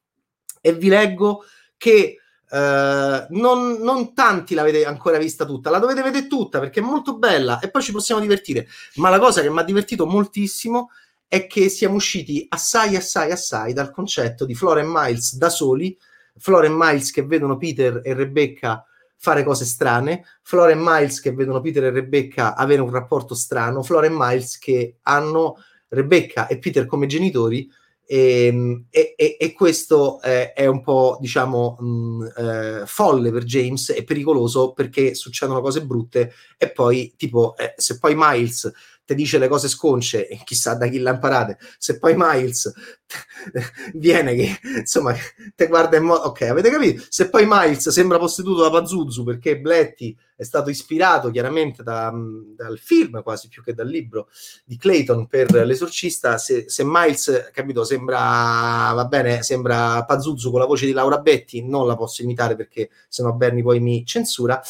e vi leggo che Uh, non, non, tanti l'avete ancora vista tutta, la dovete vedere tutta perché è molto bella e poi ci possiamo divertire. Ma la cosa che mi ha divertito moltissimo è che siamo usciti assai, assai, assai dal concetto di Flora e Miles da soli, Flora e Miles che vedono Peter e Rebecca fare cose strane, Flora e Miles che vedono Peter e Rebecca avere un rapporto strano, Flora e Miles che hanno Rebecca e Peter come genitori. Ehm, e, e, e questo eh, è un po' diciamo mh, mm, eh, folle per James e pericoloso perché succedono cose brutte. E poi tipo eh, se poi Miles ti dice le cose sconce e chissà da chi l'ha imparate. Se poi Miles [laughs] viene che insomma te guarda in modo ok, avete capito? Se poi Miles sembra posseduto da Pazuzu perché Bletti è stato ispirato chiaramente da, dal film quasi più che dal libro di Clayton per l'esorcista, se, se Miles capito sembra va bene, sembra Pazuzu con la voce di Laura Betti, non la posso imitare perché sennò Bernie poi mi censura.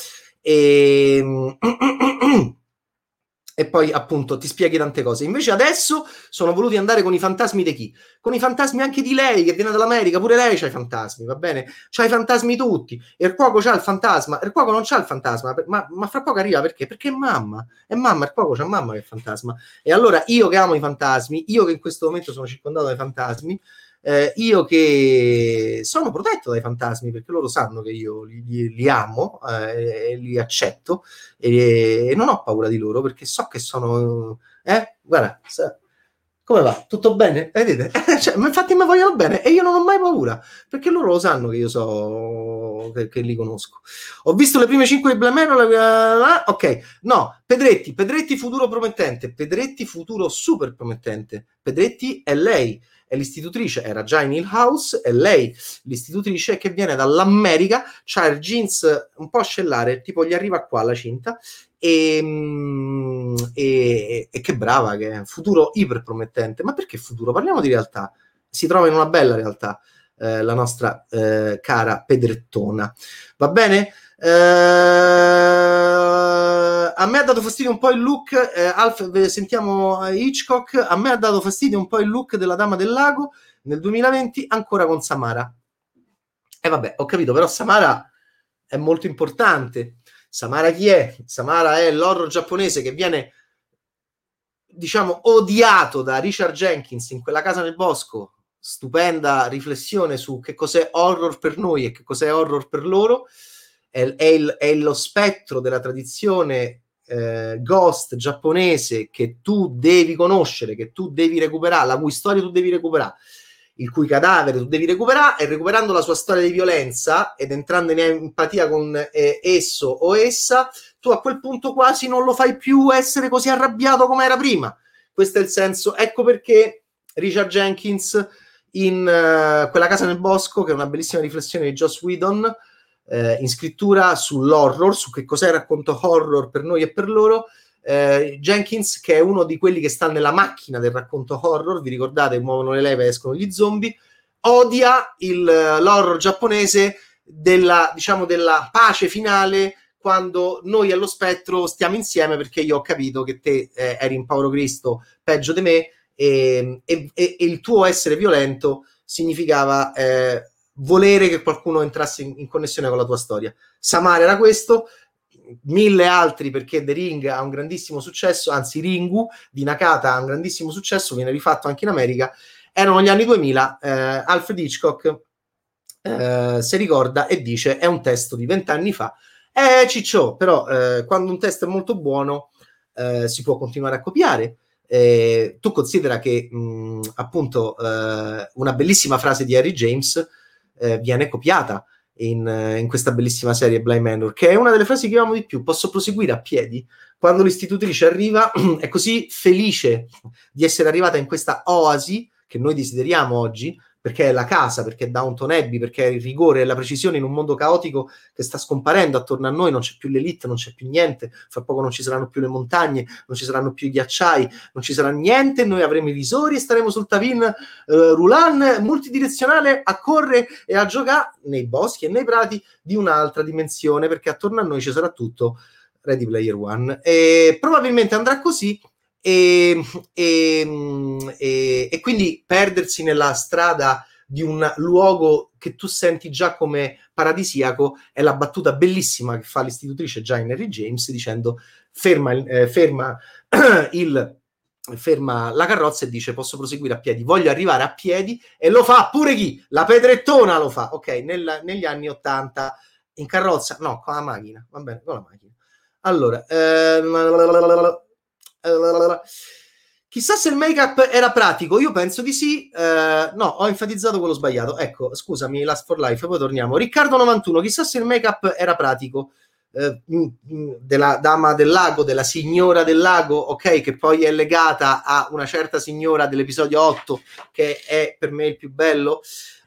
E [clears throat] e poi appunto ti spieghi tante cose. Invece adesso sono voluti andare con i fantasmi di chi? Con i fantasmi anche di lei che viene dall'America, pure lei c'ha i fantasmi, va bene? C'ha i fantasmi tutti. E il cuoco c'ha il fantasma, il cuoco non c'ha il fantasma, ma, ma fra poco arriva perché? Perché è mamma, è mamma, il cuoco c'ha mamma che è fantasma. E allora io che amo i fantasmi, io che in questo momento sono circondato dai fantasmi, eh, io che sono protetto dai fantasmi perché loro sanno che io li, li, li amo eh, e li accetto e, e, non ho paura di loro perché so che sono eh guarda come va? Tutto bene? Vedete? [laughs] cioè, infatti mi vogliono bene e io non ho mai paura perché loro lo sanno che io so che, che li conosco. Ho visto le prime 5 di Blamero. La... Ok, no, Pedretti, Pedretti futuro promettente, Pedretti futuro super promettente. Pedretti è lei è l'istitutrice, era già in Hill House, è lei l'istitutrice che viene dall'America, c'ha il jeans un po' ascellare, tipo gli arriva qua la cinta, e, mm, e, e che brava che è, futuro iper promettente. Ma perché futuro? Parliamo di realtà. Si trova in una bella realtà. Eh, la nostra eh, cara Pedrettona. Va bene? Eh, a me ha dato fastidio un po' il look, eh, Alf, sentiamo eh, Hitchcock, a me ha dato fastidio un po' il look della Dama del Lago nel 2020 ancora con Samara. E vabbè, ho capito, però Samara è molto importante. Samara chi è? Samara è l'horror giapponese che viene diciamo odiato da Richard Jenkins in quella casa nel bosco stupenda riflessione su che cos'è horror per noi e che cos'è horror per loro è, è, il, è lo spettro della tradizione eh, ghost giapponese che tu devi conoscere, che tu devi recuperare, la cui storia tu devi recuperare, il cui cadavere tu devi recuperare e recuperando la sua storia di violenza ed entrando in empatia con eh, esso o essa, tu a quel punto quasi non lo fai più essere così arrabbiato come era prima. Questo è il senso. Ecco perché Richard Jenkins in uh, Quella casa nel bosco, che è una bellissima riflessione di Joss Whedon, eh, in scrittura sull'horror, su che cos'è il racconto horror per noi e per loro. Eh, Jenkins, che è uno di quelli che sta nella macchina del racconto horror, vi ricordate, muovono le leve e escono gli zombie, odia il, l'horror giapponese della, diciamo, della pace finale quando noi allo spettro stiamo insieme perché io ho capito che te eh, eri in Paolo Cristo peggio di me e, e, e, il tuo essere violento significava eh, volere che qualcuno entrasse in, in, connessione con la tua storia. Samar era questo, mille altri perché The Ring ha un grandissimo successo, anzi Ringu di Nakata ha un grandissimo successo, viene rifatto anche in America. Erano gli anni 2000, eh, Alfred Hitchcock eh, si ricorda e dice è un testo di vent'anni fa. Eh, ciccio, però eh, quando un testo è molto buono eh, si può continuare a copiare. Eh, tu considera che mh, appunto eh, una bellissima frase di Harry James eh, viene copiata in, in, questa bellissima serie Blind Manor, che è una delle frasi che amo di più. Posso proseguire a piedi? Quando l'istitutrice arriva, [clears throat] è così felice di essere arrivata in questa oasi che noi desideriamo oggi, perché è la casa, perché è Downton Abbey, perché è il rigore e la precisione in un mondo caotico che sta scomparendo attorno a noi, non c'è più l'elite, non c'è più niente, fra poco non ci saranno più le montagne, non ci saranno più i ghiacciai, non ci sarà niente, noi avremo i visori e staremo sul Tavin eh, Rulan multidirezionale a correre e a giocare nei boschi e nei prati di un'altra dimensione, perché attorno a noi ci sarà tutto Ready Player One. E probabilmente andrà così e, e, e, e, quindi perdersi nella strada di un luogo che tu senti già come paradisiaco è la battuta bellissima che fa l'istitutrice in Harry James dicendo ferma, eh, ferma, [clears throat] il, ferma la carrozza e dice posso proseguire a piedi, voglio arrivare a piedi e lo fa pure chi? La Pedrettona lo fa, ok, nel, negli anni 80 in carrozza, no, con la macchina, va bene, con la macchina. Allora, eh, Chissà se il make-up era pratico, io penso di sì. Eh, no, ho enfatizzato quello sbagliato. Ecco, scusami, Last for Life, poi torniamo. Riccardo 91, chissà se il make-up era pratico. Eh, mm, mm, della dama del lago, della signora del lago, ok, che poi è legata a una certa signora dell'episodio 8, che è per me il più bello.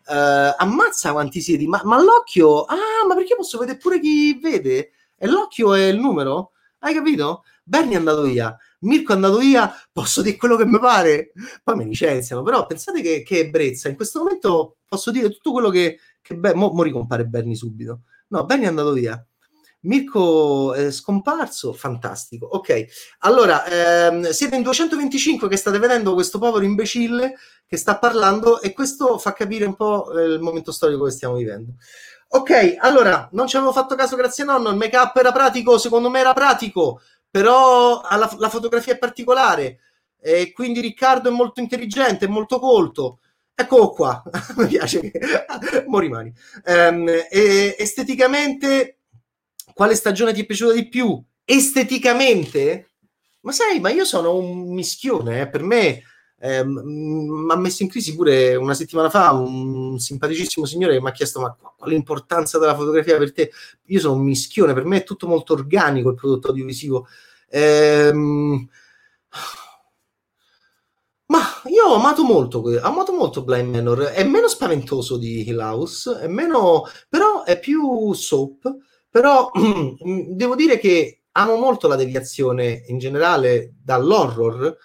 Eh, ammazza quanti siedi, ma, ma l'occhio, ah, ma perché posso vedere pure chi vede? E l'occhio è il numero? Hai capito? Bernie è andato via Mirko è andato via, posso dire quello che mi pare, poi mi licenziano, però pensate che, che ebbrezza, in questo momento posso dire tutto quello che, che be- mo, mo ricompare Berni subito, no, Berni è andato via, Mirko è scomparso, fantastico. Ok, allora ehm, siete in 225 che state vedendo questo povero imbecille che sta parlando e questo fa capire un po' eh, il momento storico che stiamo vivendo. Ok, allora non ci avevo fatto caso, grazie nonno. Il make up era pratico, secondo me era pratico però la, la fotografia è particolare e quindi Riccardo è molto intelligente, è molto colto. Eccolo qua, [laughs] mi piace [laughs] che... Morimani. Um, e, esteticamente, quale stagione ti è piaciuta di più? Esteticamente? Ma sai, ma io sono un mischione, eh? per me eh, mi ha messo in crisi pure una settimana fa un simpaticissimo signore che mi ha chiesto ma qual è l'importanza della fotografia per te? Io sono un mischione, per me è tutto molto organico il prodotto audiovisivo. Ehm, ma io ho amato molto, amato molto Blind Manor, è meno spaventoso di Hill House, è meno, però è più soap, però [clears throat] devo dire che amo molto la deviazione in generale dall'horror,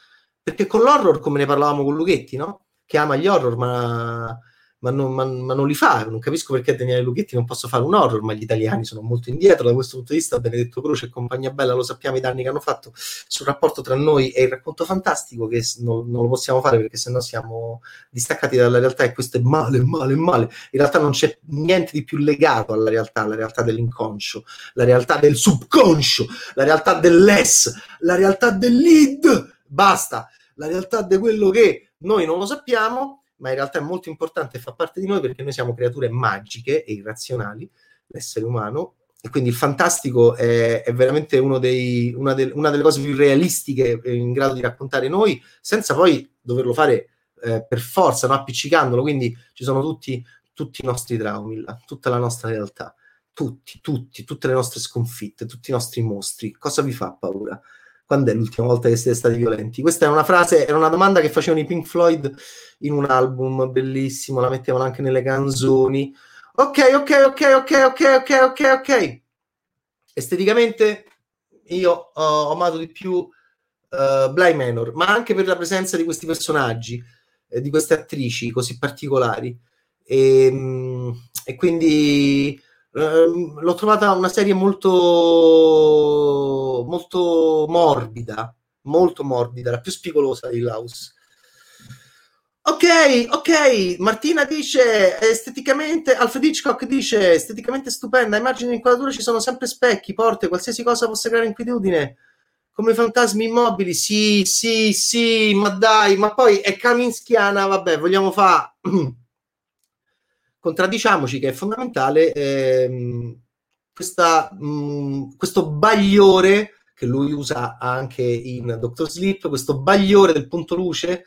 perché con l'horror, come ne parlavamo con Lughetti, no? Che ama gli horror, ma, ma, non, ma, ma non, li fa. Non capisco perché Daniele Lughetti non possa fare un horror, ma gli italiani sono molto indietro da questo punto di vista. Benedetto Croce e compagnia bella, lo sappiamo i danni che hanno fatto sul rapporto tra noi e il racconto fantastico, che non, non lo possiamo fare perché sennò siamo distaccati dalla realtà e questo è male, male, male. In realtà non c'è niente di più legato alla realtà, la realtà dell'inconscio, la realtà del subconscio, la realtà dell'es, la realtà dell'id basta. La realtà di quello che noi non lo sappiamo, ma in realtà è molto importante e fa parte di noi perché noi siamo creature magiche e irrazionali, l'essere umano, e quindi il fantastico è, è veramente dei, una, de, una, delle cose più realistiche in grado di raccontare noi, senza poi doverlo fare eh, per forza, no? appiccicandolo. Quindi ci sono tutti, tutti i nostri traumi, là, tutta la nostra realtà, tutti, tutti, tutte le nostre sconfitte, tutti i nostri mostri. Cosa vi fa paura? Quando è l'ultima volta che siete stati violenti? Questa è una frase, era una domanda che facevano i Pink Floyd in un album bellissimo, la mettevano anche nelle canzoni. Ok, ok, ok, ok, ok, ok, ok, ok. Esteticamente io ho, amato di più uh, Bly Manor, ma anche per la presenza di questi personaggi, eh, di queste attrici così particolari. E, ehm, e quindi uh, l'ho trovata una serie molto, molto morbida, molto morbida, la più spigolosa di Laus. Ok, ok, Martina dice esteticamente, Alfred Hitchcock dice esteticamente stupenda, immagini di inquadratura ci sono sempre specchi, porte, qualsiasi cosa possa creare inquietudine, come fantasmi immobili, sì, sì, sì, ma dai, ma poi è kaminskiana, vabbè, vogliamo fare... [clears throat] Contraddiciamoci che è fondamentale ehm, questa, mh, mm, questo bagliore che lui usa anche in Doctor Sleep, questo bagliore del punto luce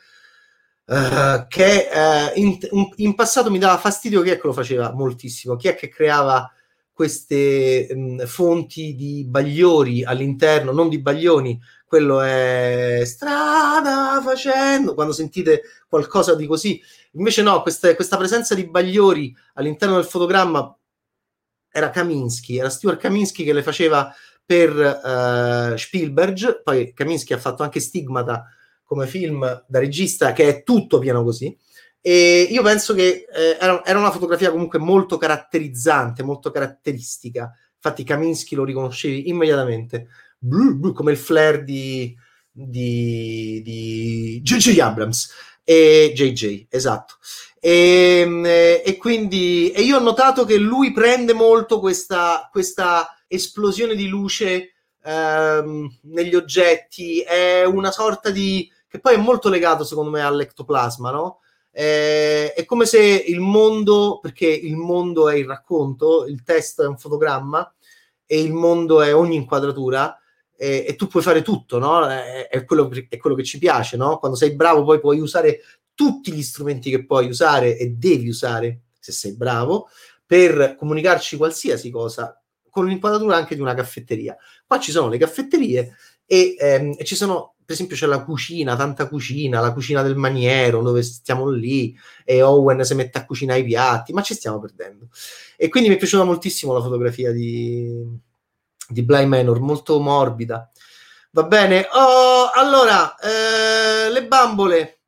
Uh, che uh, in, in, passato mi dava fastidio chi è che lo faceva moltissimo, chi è che creava queste um, fonti di bagliori all'interno, non di baglioni, quello è strada facendo, quando sentite qualcosa di così, invece no, questa, questa presenza di bagliori all'interno del fotogramma era Kaminsky, era Stuart Kaminsky che le faceva per uh, Spielberg, poi Kaminsky ha fatto anche Stigmata, come film da regista che è tutto pieno così. E io penso che eh, era, era, una fotografia comunque molto caratterizzante, molto caratteristica. Infatti, Kaminsky lo riconoscevi immediatamente, blu, blu, come il flare di, di, di J.J. Abrams e JJ, esatto. E, ehm, e, quindi e io ho notato che lui prende molto questa, questa esplosione di luce ehm, negli oggetti, è una sorta di che poi è molto legato secondo me all'ectoplasma, no? Eh, è come se il mondo, perché il mondo è il racconto, il testo è un fotogramma e il mondo è ogni inquadratura e, e tu puoi fare tutto, no? È, è, quello, è, quello, che ci piace, no? Quando sei bravo poi puoi usare tutti gli strumenti che puoi usare e devi usare, se sei bravo, per comunicarci qualsiasi cosa, con l'inquadratura anche di una caffetteria. Qua ci sono le caffetterie e, ehm, e ci sono per esempio c'è la cucina, tanta cucina, la cucina del maniero dove stiamo lì e Owen si mette a cucinare i piatti, ma ci stiamo perdendo. E quindi mi è piaciuta moltissimo la fotografia di, di Bly Manor, molto morbida. Va bene, oh, allora, eh, le bambole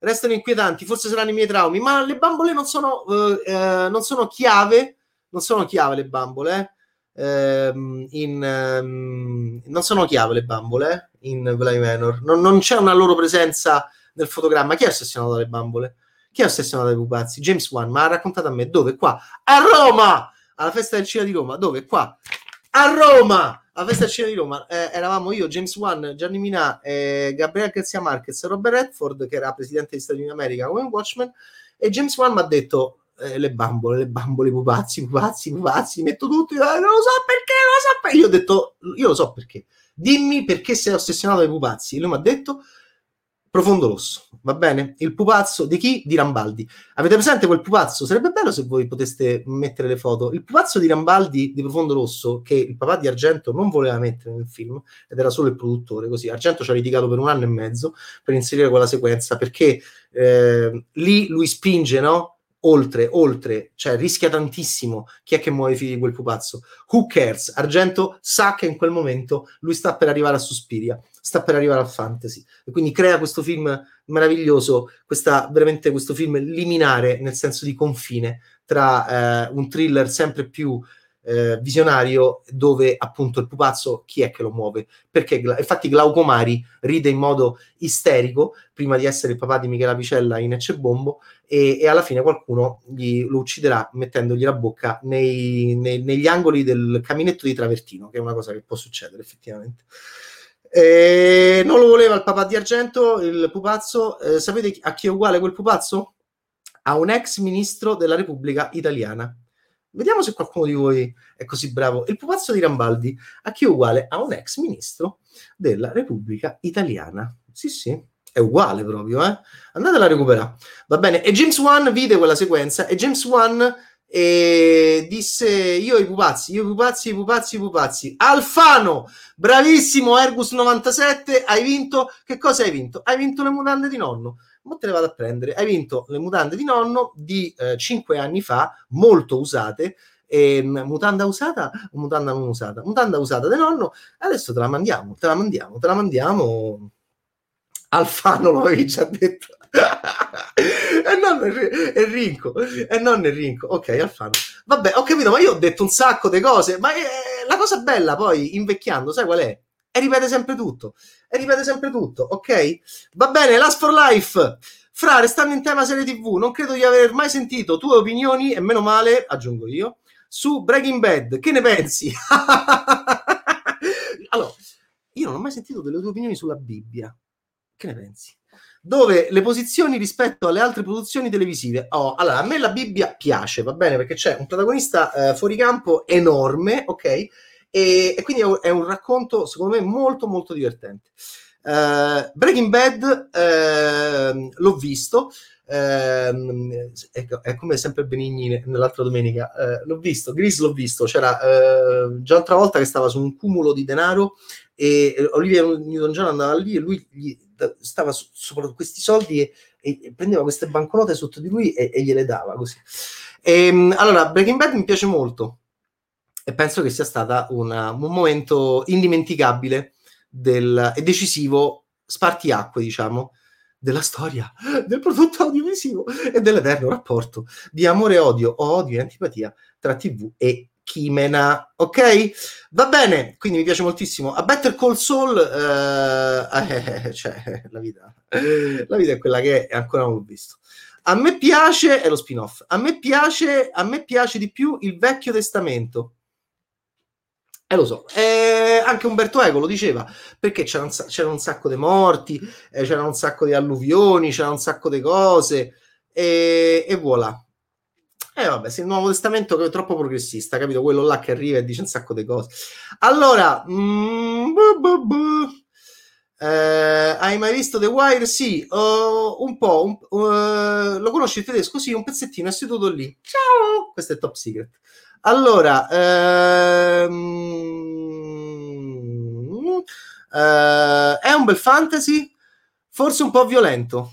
restano inquietanti, forse saranno i miei traumi, ma le bambole non sono, eh, eh non sono chiave, non sono chiave le bambole, eh ehm, in, ehm, non sono chiave le bambole eh, in Bly Manor, non, non, c'è una loro presenza nel fotogramma. Chi è ossessionato dalle bambole? Chi è ossessionato dai pupazzi? James Wan, ma ha raccontato a me dove? Qua a Roma! Alla festa del cinema di Roma, dove? Qua a Roma! Alla festa cinema di Roma eh, eravamo io, James Wan, Gianni Minà, eh, Gabriele Garcia Marquez, Robert Redford, che era presidente degli Stati Uniti d'America come Watchman, e James Wan mi ha detto eh, le bambole, le bambole, i pupazzi, pupazzi, pupazzi, metto tutto, eh, non lo so perché, non lo so perché. Io ho detto, io lo so perché. Dimmi perché sei ossessionato dai pupazzi. Lui mi ha detto, profondo rosso, va bene? Il pupazzo di chi? Di Rambaldi. Avete presente quel pupazzo? Sarebbe bello se voi poteste mettere le foto. Il pupazzo di Rambaldi di profondo rosso, che il papà di Argento non voleva mettere nel film, ed era solo il produttore, così. Argento ci ha litigato per un anno e mezzo per inserire quella sequenza, perché eh, lì lui spinge, no? oltre, oltre, cioè rischia tantissimo. Chi è che muove i figli di quel pupazzo? Who cares? Argento sa che in quel momento lui sta per arrivare a Suspiria, sta per arrivare al fantasy. E quindi crea questo film meraviglioso, questa, veramente questo film liminare nel senso di confine tra eh, un thriller sempre più eh, visionario dove appunto il pupazzo chi è che lo muove? Perché infatti Glauco Mari ride in modo isterico prima di essere il papà di Michela Picella in Ecce Bombo e, e alla fine qualcuno gli, lo ucciderà mettendogli la bocca nei, nei, negli angoli del caminetto di Travertino, che è una cosa che può succedere effettivamente. Eh, non lo voleva il papà di Argento, il pupazzo. Eh, sapete a chi è uguale quel pupazzo? A un ex ministro della Repubblica Italiana. Vediamo se qualcuno di voi è così bravo. Il pupazzo di Rambaldi a chi è uguale a un ex ministro della Repubblica Italiana. Sì, sì, è uguale proprio, eh? Andatela a recuperare. Va bene. E James Wan vide quella sequenza e James Wan e disse io i pupazzi, io i pupazzi, i pupazzi, i pupazzi. Alfano, bravissimo Ergus 97, hai vinto. Che cosa hai vinto? Hai vinto le mutande di nonno. Ma te le vado a prendere. Hai vinto le mutande di nonno di eh, 5 anni fa, molto usate. E, mutanda usata o mutanda non usata? Mutanda usata di nonno. Adesso te la mandiamo, te la mandiamo, te la mandiamo. Alfano lo avevi già detto [laughs] e non Enrico, e non Enrico. Ok, Alfano. Vabbè, ho capito, ma io ho detto un sacco di cose, ma eh, la cosa bella poi, invecchiando, sai qual è? E ripete sempre tutto. E ripete sempre tutto, ok? Va bene, Last for Life. Fra, restando in tema serie TV, non credo di aver mai sentito tue opinioni, e meno male, aggiungo io, su Breaking Bad. Che ne pensi? [laughs] allora, io non ho mai sentito delle tue opinioni sulla Bibbia. Che ne pensi? Dove le posizioni rispetto alle altre produzioni televisive. Oh, allora, a me la Bibbia piace, va bene, perché c'è un protagonista eh, fuori campo enorme, ok? E, e quindi è un, è un, racconto, secondo me, molto, molto divertente. Uh, Breaking Bad uh, l'ho visto, uh, è, è, come sempre Benigni nell'altra domenica, eh, l'ho visto, Gris l'ho visto, c'era già un'altra volta che stava su un cumulo di denaro e Olivia Newton-John andava lì e lui gli stava sopra questi soldi e, e, prendeva queste banconote sotto di lui e, e gliele dava così. E, ehm, allora, Breaking Bad mi piace molto e penso che sia stata una, un momento indimenticabile del, e decisivo, spartiacque, diciamo, della storia del prodotto audiovisivo e dell'eterno rapporto di amore e odio o odio e antipatia tra TV e Chimena, ok? Va bene, quindi mi piace moltissimo. A Better Call Saul, eh, eh, cioè, [laughs] la vita, la vita è quella che è, ancora non l'ho visto. A me piace, è lo spin-off, a me piace, a me piace di più il Vecchio Testamento. E eh, lo so, eh, anche Umberto Eco lo diceva, perché c'era un, c'era un sacco di morti, eh, c'era un sacco di alluvioni, c'era un sacco di cose, e voilà. Eh vabbè, se il Nuovo Testamento è troppo progressista, capito? Quello là che arriva e dice un sacco di cose. Allora, mm, buh, buh, buh. Eh, hai mai visto The Wire? Sì, uh, un po'. Un, uh, lo conosci il tedesco? Sì, un pezzettino, è seduto lì. Ciao! Questo è top secret. Allora, ehm, uh, è un bel fantasy, forse un po' violento.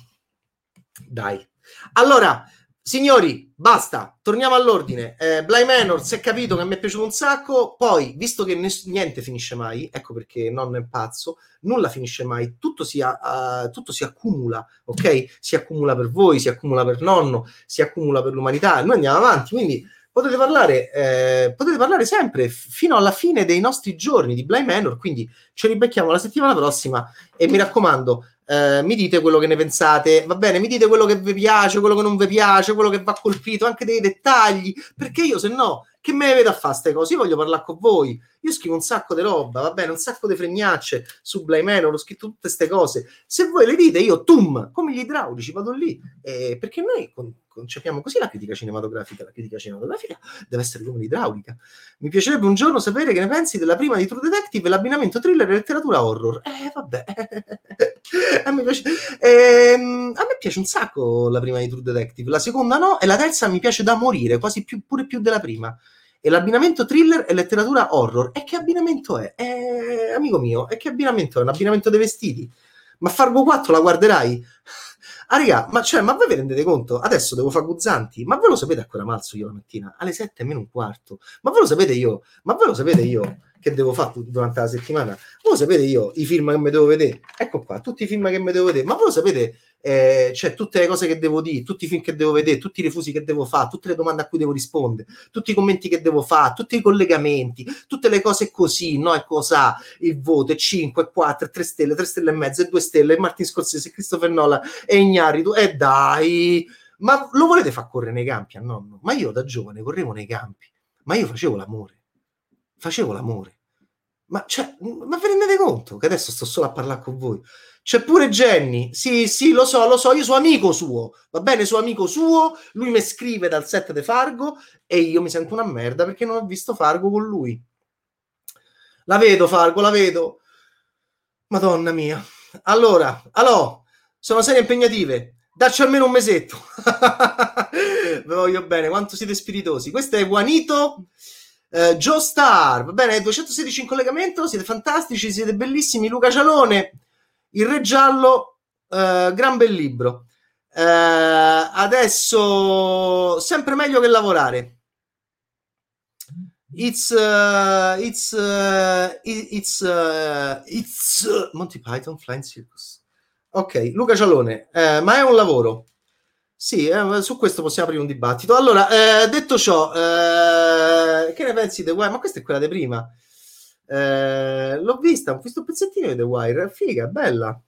Dai. Allora, Signori, basta, torniamo all'ordine. Eh, Bly Manor si è capito che mi è piaciuto un sacco. Poi, visto che ness- niente finisce mai, ecco perché nonno è pazzo, nulla finisce mai, tutto si, uh, tutto si, accumula, ok? Si accumula per voi, si accumula per nonno, si accumula per l'umanità. Noi andiamo avanti, quindi potete parlare, eh, potete parlare sempre fino alla fine dei nostri giorni di Bly Manor. Quindi ci ribecchiamo la settimana prossima e mi raccomando eh, mi dite quello che ne pensate, va bene, mi dite quello che vi piace, quello che non vi piace, quello che va colpito, anche dei dettagli, perché io se no, che me ne vedo a fare queste cose? Io voglio parlare con voi, io scrivo un sacco di roba, va bene, un sacco di fregnacce su Blaimeno, ho scritto tutte queste cose, se voi le dite io, tum, come gli idraulici, vado lì, eh, perché noi con, concepiamo così la critica cinematografica, la critica cinematografica deve essere come l'idraulica. Mi piacerebbe un giorno sapere che ne pensi della prima di True Detective e l'abbinamento thriller e letteratura horror. Eh, vabbè. [laughs] a, me piace, ehm, a me piace un sacco la prima di True Detective, la seconda no, e la terza mi piace da morire, quasi più, pure più della prima. E l'abbinamento thriller e letteratura horror. E che abbinamento è? è? Amico mio, e che abbinamento è? Un abbinamento dei vestiti? Ma Fargo 4 la guarderai? Ah, raga, ma, cioè, ma voi vi rendete conto? Adesso devo fare Guzzanti, ma voi lo sapete a quella malzo io la mattina? Alle 7 meno un quarto. Ma voi lo sapete io? Ma voi lo sapete io che devo fare durante la settimana? Voi sapete io i film che mi devo vedere? Ecco qua, tutti i film che mi devo vedere. Ma voi sapete eh, cioè tutte le cose che devo dire, tutti i film che devo vedere, tutti i refusi che devo fare, tutte le domande a cui devo rispondere, tutti i commenti che devo fare, tutti i collegamenti, tutte le cose così, no? E cosa il voto, è 5, 4, 3 stelle, 3 stelle e mezzo, e 2 stelle, Martin Scorsese, Christopher Nolan, e Ignaritu, e dai! Ma lo volete far correre nei campi a nonno? Ma io da giovane correvo nei campi, ma io facevo l'amore, facevo l'amore. Ma, cioè, ma vi rendete conto che adesso sto solo a parlare con voi? C'è pure Jenny. Sì, sì, lo so, lo so. Io sono amico suo. Va bene, sono amico suo. Lui mi scrive dal set di Fargo e io mi sento una merda perché non ho visto Fargo con lui. La vedo, Fargo, la vedo. Madonna mia. Allora, allora, sono serie impegnative. Dacci almeno un mesetto. [laughs] Vi voglio bene, quanto siete spiritosi. Questo è Juanito eh, Joe Star, va bene, 216 in collegamento, siete fantastici, siete bellissimi. Luca Cialone, il Re Giallo, eh, gran bel libro. Eh, adesso sempre meglio che lavorare. It's uh, it's uh, it's uh, it's Monty Python Flying Circus. Ok, Luca Cialone, ma è un lavoro. Sì, eh, su questo possiamo aprire un dibattito. Allora, eh, detto ciò, eh, che ne pensi di The Wire? Ma questa è quella di prima. Eh, l'ho vista, ho visto un pezzettino di The Wire, figa, bella.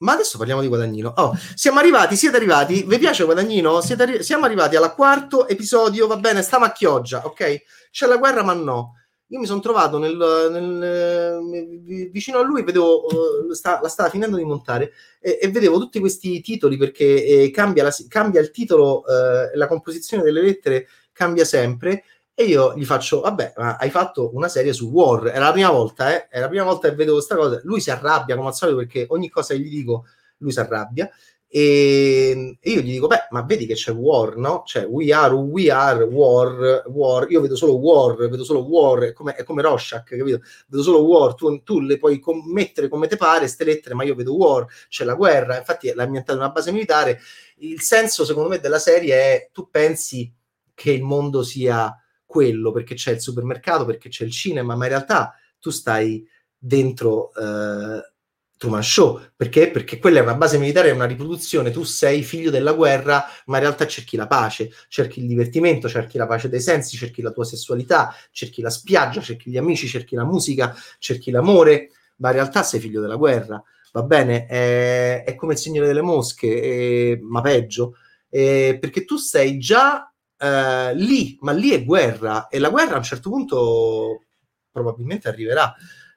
Ma adesso parliamo di Guadagnino. Oh, siamo arrivati, siete arrivati. Vi piace Guadagnino? Arri- siamo arrivati al quarto episodio, va bene, stava a Chioggia, ok? C'è la guerra, ma no. Io mi sono trovato nel, nel, eh, vicino a lui, vedevo, uh, sta, la stava finendo di montare e, e vedevo tutti questi titoli perché eh, cambia, la, cambia, il titolo, eh, la composizione delle lettere cambia sempre. E io gli faccio, vabbè, ma hai fatto una serie su War, era la prima volta, eh? È la prima volta che vedo questa cosa. Lui si arrabbia come al solito perché ogni cosa che gli dico, lui si arrabbia. E, io gli dico, beh, ma vedi che c'è war, no? Cioè, we are, we are, war, war. Io vedo solo war, vedo solo war, è come, è come Rorschach, capito? Vedo solo war, tu, tu le puoi mettere come te pare, queste lettere, ma io vedo war, c'è la guerra, infatti è ambientata una base militare. Il senso, secondo me, della serie è, tu pensi che il mondo sia quello, perché c'è il supermercato, perché c'è il cinema, ma in realtà tu stai dentro... Eh, Truman Show. Perché? Perché quella è una base militare, è una riproduzione. Tu sei figlio della guerra, ma in realtà cerchi la pace, cerchi il divertimento, cerchi la pace dei sensi, cerchi la tua sessualità, cerchi la spiaggia, cerchi gli amici, cerchi la musica, cerchi l'amore, ma in realtà sei figlio della guerra. Va bene? È, è come il Signore delle Mosche, è, ma peggio. È, perché tu sei già uh, lì, ma lì è guerra e la guerra a un certo punto probabilmente arriverà,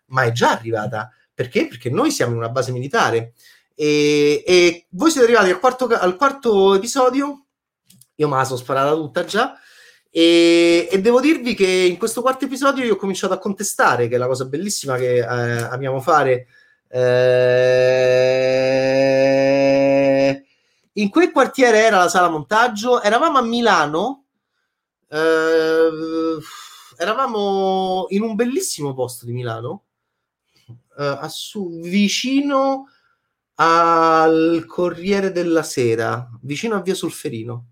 ma è già arrivata perché? Perché noi siamo in una base militare. E, e voi siete arrivati al quarto, al quarto, episodio, io me la sono sparata tutta già, e, e, devo dirvi che in questo quarto episodio io ho cominciato a contestare, che è la cosa bellissima che eh, amiamo fare. Eh, in quel quartiere era la sala montaggio, eravamo a Milano, eh, eravamo in un bellissimo posto di Milano, assu- vicino al Corriere della Sera, vicino a Via Solferino.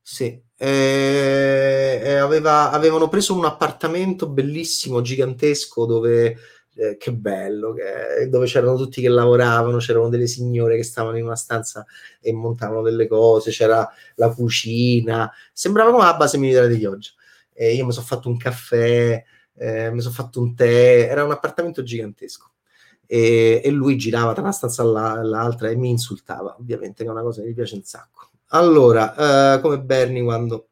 Sì, eh, eh, aveva, avevano preso un appartamento bellissimo, gigantesco, dove eh, che bello, che, dove c'erano tutti che lavoravano, c'erano delle signore che stavano in una stanza e montavano delle cose, c'era la cucina, sembrava come la base militare di Chioggia. Io mi sono fatto un caffè, eh, mi sono fatto un tè, era un appartamento gigantesco. E, e lui girava tra una stanza all'altra e mi insultava, ovviamente, che è una cosa che mi piace un sacco. Allora, eh, come Bernie quando...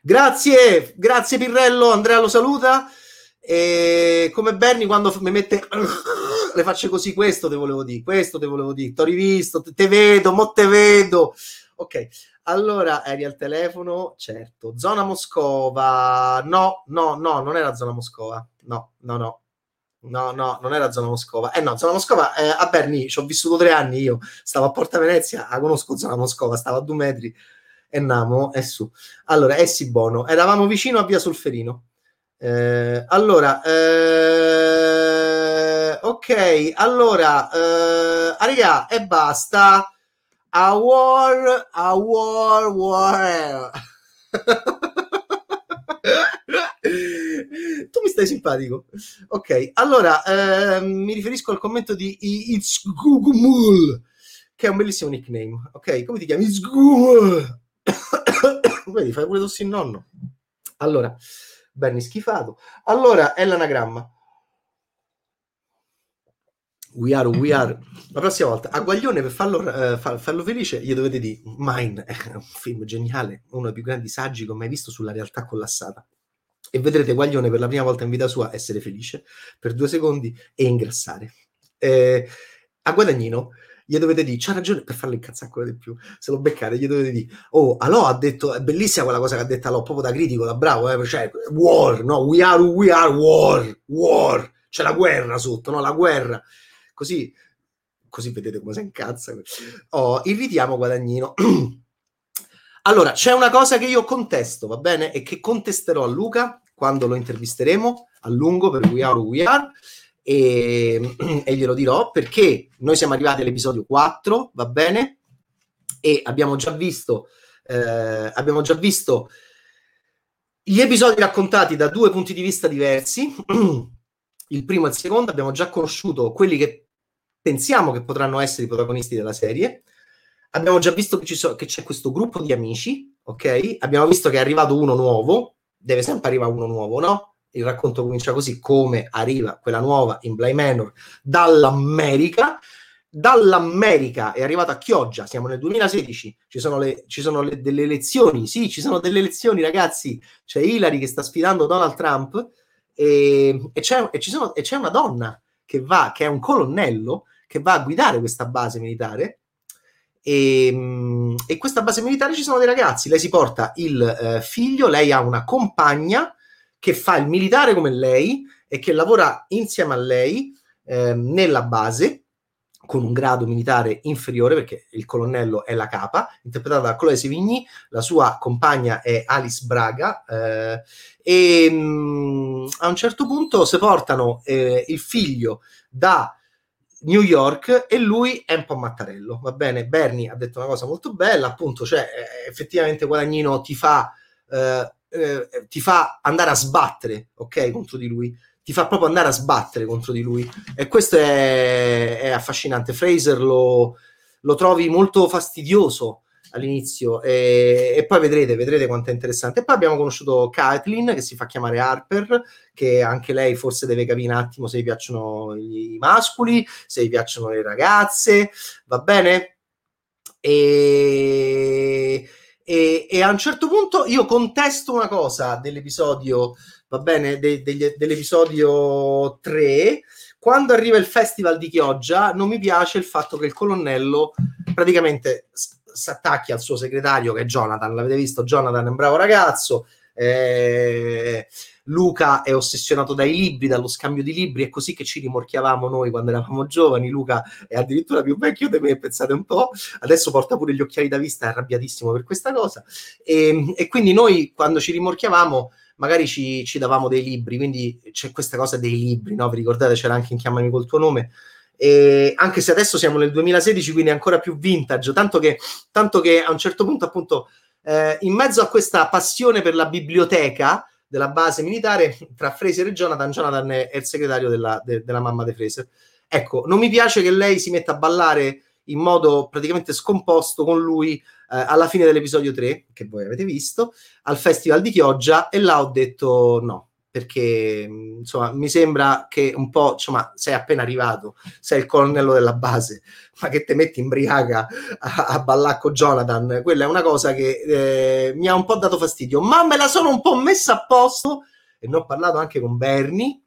Grazie, grazie Pirrello, Andrea lo saluta. E come Bernie quando mi mette le facce così, questo te volevo dire, questo te volevo dire, t'ho rivisto, te, te vedo, mo te vedo. Ok, allora eri al telefono, certo. Zona Moscova, no, no, no, non era zona Moscova, no, no, no. No, no, non era zona Moscova. Eh no, zona Moscova eh, a Berni ci ho vissuto tre anni io. Stavo a Porta Venezia, la conosco zona Moscova, stavo a due metri e Namo è su. Allora, è sì buono. Eravamo vicino a Via Solferino. Eh, allora, eh, ok, allora, eh, Aria, e basta. A war, a war, war. [laughs] tu mi stai simpatico. Ok, allora eh, mi riferisco al commento di It's Google, che è un bellissimo nickname. Ok, come ti chiami? It's Google. [coughs] Vedi, fai pure tossi il nonno. Allora, Benny schifato. Allora, è l'anagramma. We are, we are. [clears throat] La prossima volta a Guaglione per farlo, uh, farlo felice gli dovete dire Mine è un film geniale, uno dei più grandi saggi che ho mai visto sulla realtà collassata. E vedrete Guaglione per la prima volta in vita sua essere felice per due secondi e ingrassare. Eh, a Guadagnino gli dovete dire, c'ha ragione per farlo incazzare ancora di più. Se lo beccate, gli dovete dire, oh, Alò ha detto, è bellissima quella cosa che ha detto Alò, proprio da critico, da bravo, eh, cioè, war, no, we are, we are war, war, c'è la guerra sotto, no, la guerra così, così vedete come si incazza. Oh, irritiamo Guadagnino. [clears throat] Allora, c'è una cosa che io contesto, va bene? E che contesterò a Luca quando lo intervisteremo a lungo per We Are We Are e, [clears throat] e glielo dirò perché noi siamo arrivati all'episodio 4, va bene? E abbiamo già visto, eh, abbiamo già visto gli episodi raccontati da due punti di vista diversi. [clears throat] Il primo e il secondo abbiamo già conosciuto quelli che pensiamo che potranno essere i protagonisti della serie. Abbiamo già visto che, so, che c'è questo gruppo di amici, ok? Abbiamo visto che è arrivato uno nuovo, deve sempre arrivare uno nuovo, no? Il racconto comincia così, come arriva quella nuova in Bly Manor dall'America. Dall'America è arrivata a Chioggia, siamo nel 2016, ci sono, le, ci sono le, delle elezioni, sì, ci sono delle elezioni, ragazzi. C'è Hillary che sta sfidando Donald Trump e, e, c'è, e, sono, e c'è una donna che va, che è un colonnello, che va a guidare questa base militare e, ehm, e, questa base militare ci sono dei ragazzi. Lei si porta il eh, figlio, lei ha una compagna che fa il militare come lei e che lavora insieme a lei eh, nella base con un grado militare inferiore perché il colonnello è la capa, interpretata da Chloe Sevigny, la sua compagna è Alice Braga eh, e mh, mm, a un certo punto si portano eh, il figlio da New York e lui è un po' mattarello, va bene? Bernie ha detto una cosa molto bella, appunto, cioè eh, effettivamente Guadagnino ti fa, eh, eh, ti fa andare a sbattere, ok, contro di lui, ti fa proprio andare a sbattere contro di lui e questo è, è affascinante. Fraser lo, lo trovi molto fastidioso all'inizio e, e, poi vedrete, vedrete quanto è interessante. E poi abbiamo conosciuto Kathleen che si fa chiamare Harper, che anche lei forse deve capire un attimo se gli piacciono i mascoli, se gli piacciono le ragazze, va bene? E, e, e a un certo punto io contesto una cosa dell'episodio, va bene, de, de, dell'episodio 3 quando arriva il festival di Chioggia non mi piace il fatto che il colonnello praticamente si attacchi al suo segretario che è Jonathan. L'avete visto? Jonathan è un bravo ragazzo. Eh, Luca è ossessionato dai libri, dallo scambio di libri, è così che ci rimorchiavamo noi quando eravamo giovani. Luca è addirittura più vecchio di me, pensate un po'. Adesso porta pure gli occhiali da vista, è arrabbiatissimo per questa cosa. E, e quindi noi quando ci rimorchiavamo magari ci, ci, davamo dei libri, quindi c'è questa cosa dei libri, no? Vi ricordate? C'era anche in Chiamami col tuo nome e anche se adesso siamo nel 2016, quindi ancora più vintage, tanto che, tanto che a un certo punto, appunto, eh, in mezzo a questa passione per la biblioteca della base militare, tra Fraser e Jonathan, Jonathan è, il segretario della, de, della mamma di Fraser. Ecco, non mi piace che lei si metta a ballare in modo praticamente scomposto con lui eh, alla fine dell'episodio 3, che voi avete visto, al Festival di Chioggia, e là ho detto no, perché insomma mi sembra che un po' insomma sei appena arrivato sei il colonnello della base ma che te metti in briaga a, a ballare con Jonathan quella è una cosa che eh, mi ha un po' dato fastidio ma me la sono un po' messa a posto e ne ho parlato anche con Bernie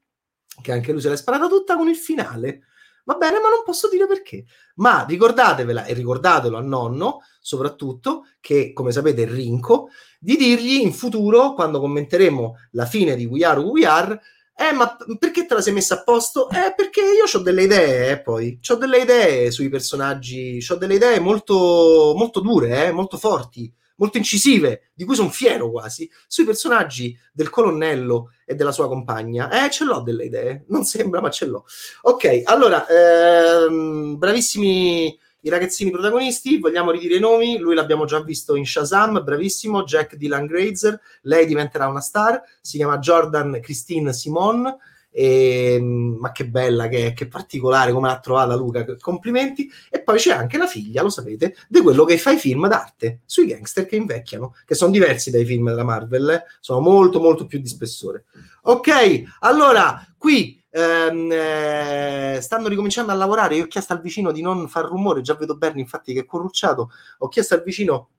che anche lui se l'è sparata tutta con il finale va bene ma non posso dire perché ma ricordatevela e ricordatelo a nonno soprattutto che come sapete è rinco di dirgli in futuro, quando commenteremo la fine di We Are We Are, eh, ma perché te la sei messa a posto? Eh, perché io ho delle idee, eh, poi. Ho delle idee sui personaggi, ho delle idee molto, molto dure, eh, molto forti, molto incisive, di cui sono fiero quasi, sui personaggi del colonnello e della sua compagna. Eh, ce l'ho delle idee, non sembra, ma ce l'ho. Ok, allora, ehm, bravissimi i ragazzini protagonisti, vogliamo ridire i nomi, lui l'abbiamo già visto in Shazam, bravissimo, Jack Dylan Grazer, lei diventerà una star, si chiama Jordan Christine Simon, e, ma che bella, che, che particolare, come l'ha trovata Luca, complimenti. E poi c'è anche la figlia, lo sapete, di quello che fa i film d'arte sui gangster che invecchiano, che sono diversi dai film della Marvel, eh? sono molto molto più di spessore. Ok, allora qui ehm, eh, stanno ricominciando a lavorare. Io ho chiesto al vicino di non far rumore, già vedo Bernie infatti che è corrucciato. Ho chiesto al vicino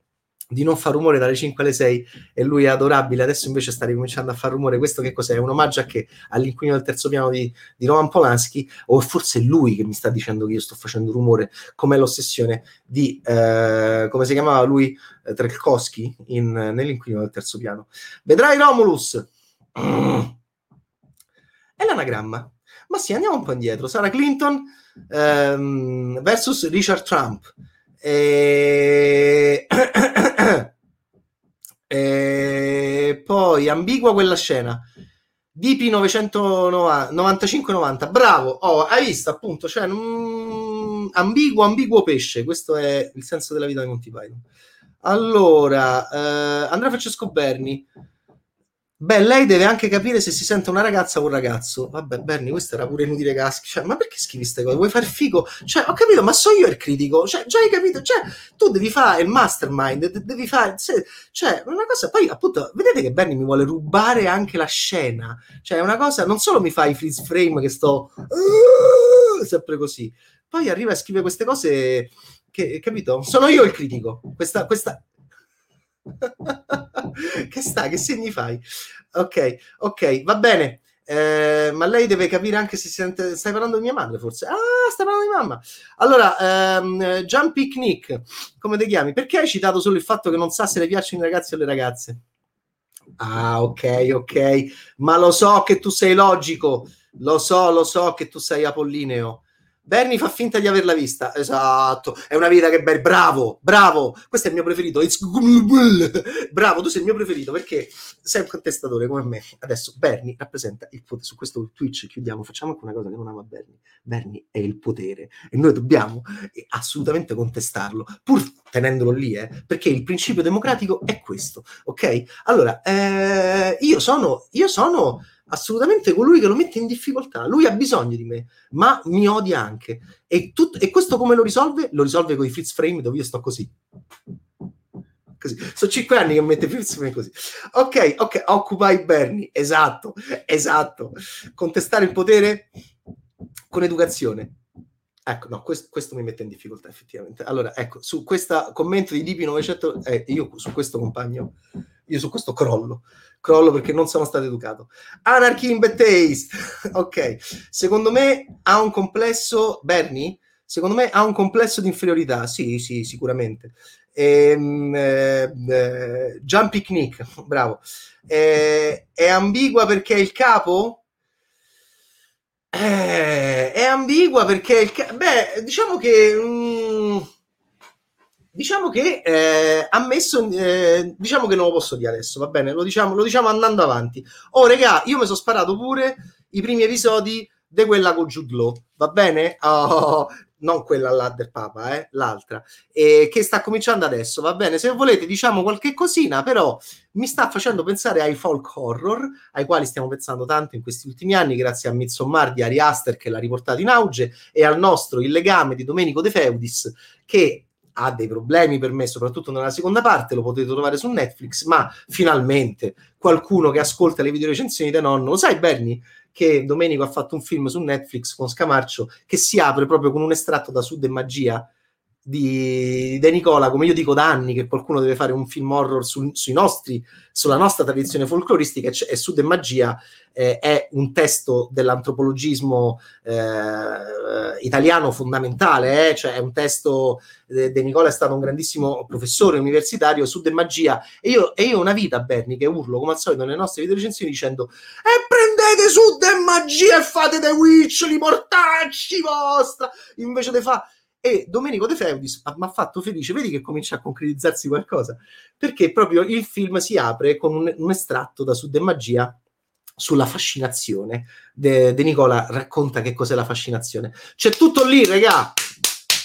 di non far rumore dalle 5 alle 6 e lui è adorabile. Adesso invece sta ricominciando a far rumore. Questo che cos'è? Un omaggio a che? All'inquilino del terzo piano di, di Roman Polanski, o forse è lui che mi sta dicendo che io sto facendo rumore, come l'ossessione di eh, come si chiamava lui eh, Trelkowski in, nell'inquilino del terzo piano. Vedrai Romulus. [clears throat] È l'anagramma. Ma sì, andiamo un po' indietro. Sarah Clinton ehm, versus Richard Trump. E... [coughs] E poi ambigua quella scena. DP 995-90, bravo, oh, hai visto appunto, cioè, mm, ambiguo, ambiguo pesce, questo è il senso della vita di Monty Python. Allora, eh, Andrea Francesco Berni, Beh, lei deve anche capire se si sente una ragazza o un ragazzo. Vabbè, Berni, questo era pure inutile caschi. Cioè, ma perché scrivi queste cose? Vuoi far figo? Cioè, ho capito, ma so io il critico. Cioè, già hai capito? Cioè, tu devi fare il mastermind, devi fare... Cioè, una cosa... Poi, appunto, vedete che Berni mi vuole rubare anche la scena. Cioè, una cosa... Non solo mi fa i freeze frame che sto... Sempre così. Poi arriva e scrive queste cose che, capito? Sono io il critico. Questa... questa [laughs] [laughs] che sta? Che segni fai? Ok, ok, va bene. Eh, ma lei deve capire anche se sente. Stai parlando di mia madre, forse? Ah, stai parlando di mamma. Allora, ehm, Picnic, come ti chiami? Perché hai citato solo il fatto che non sa se le piacciono i ragazzi o le ragazze? Ah, ok, ok, ma lo so che tu sei logico, lo so, lo so che tu sei apollineo. Bernie fa finta di averla vista. Esatto, è una vita che bel bravo, bravo. Questo è il mio preferito. It's... Bravo, tu sei il mio preferito perché sei un contestatore come me. Adesso Bernie rappresenta il potere. Su questo Twitch chiudiamo, facciamo anche una cosa che non ama Bernie. Bernie è il potere e noi dobbiamo assolutamente contestarlo, pur tenendolo lì, eh, perché il principio democratico è questo, ok? Allora, eh, io sono, io sono assolutamente colui che lo mette in difficoltà. Lui ha bisogno di me, ma mi odia anche. E, tut- e questo come lo risolve? Lo risolve con i freeze frame dove io sto così. Così. Sono cinque anni che mette freeze frame così. Ok, ok, occupy Bernie. Esatto, esatto. Contestare il potere con educazione. Ecco, no, questo, questo, mi mette in difficoltà effettivamente. Allora, ecco, su questo commento di DP900, eh, io su questo compagno, io su questo crollo crollo perché non sono stato educato. Anarchy in Bad Taste, [laughs] ok. Secondo me ha un complesso, Bernie, secondo me ha un complesso di inferiorità, sì, sì, sicuramente. Ehm, eh, eh, Picnic, [laughs] bravo. Eh, è ambigua perché è il capo? Eh, è ambigua perché il. Beh, diciamo che... Mm, diciamo che eh, ha messo, eh, diciamo che non lo posso dire adesso, va bene? Lo diciamo, lo diciamo andando avanti. Oh, regà, io mi sono sparato pure i primi episodi di quella con Jude Law, va bene? Oh, non quella là del Papa, eh, l'altra, eh, che sta cominciando adesso, va bene? Se volete diciamo qualche cosina, però mi sta facendo pensare ai folk horror, ai quali stiamo pensando tanto in questi ultimi anni, grazie a Midsommar di Ari Aster che l'ha riportato in auge, e al nostro Il legame di Domenico De Feudis, che ha dei problemi per me, soprattutto nella seconda parte, lo potete trovare su Netflix, ma finalmente qualcuno che ascolta le video recensioni di nonno, lo sai Berni che Domenico ha fatto un film su Netflix con Scamarcio che si apre proprio con un estratto da Sud e Magia di De Nicola, come io dico da anni che qualcuno deve fare un film horror su, sui nostri, sulla nostra tradizione folcloristica e Sud e Magia eh, è un testo dell'antropologismo eh, italiano fondamentale, eh? cioè è un testo, De, De Nicola è stato un grandissimo professore universitario, Sud e Magia, e io, e io una vita, Berni, che urlo come al solito nelle nostre video recensioni dicendo e prendete Sud e Magia e fate The Witch, li mortacci vostra, invece di fare e Domenico De Feudis mi ha fatto felice, vedi che comincia a concretizzarsi qualcosa, perché proprio il film si apre con un, un estratto da Sud e Magia sulla fascinazione. De, De, Nicola racconta che cos'è la fascinazione. C'è tutto lì, regà!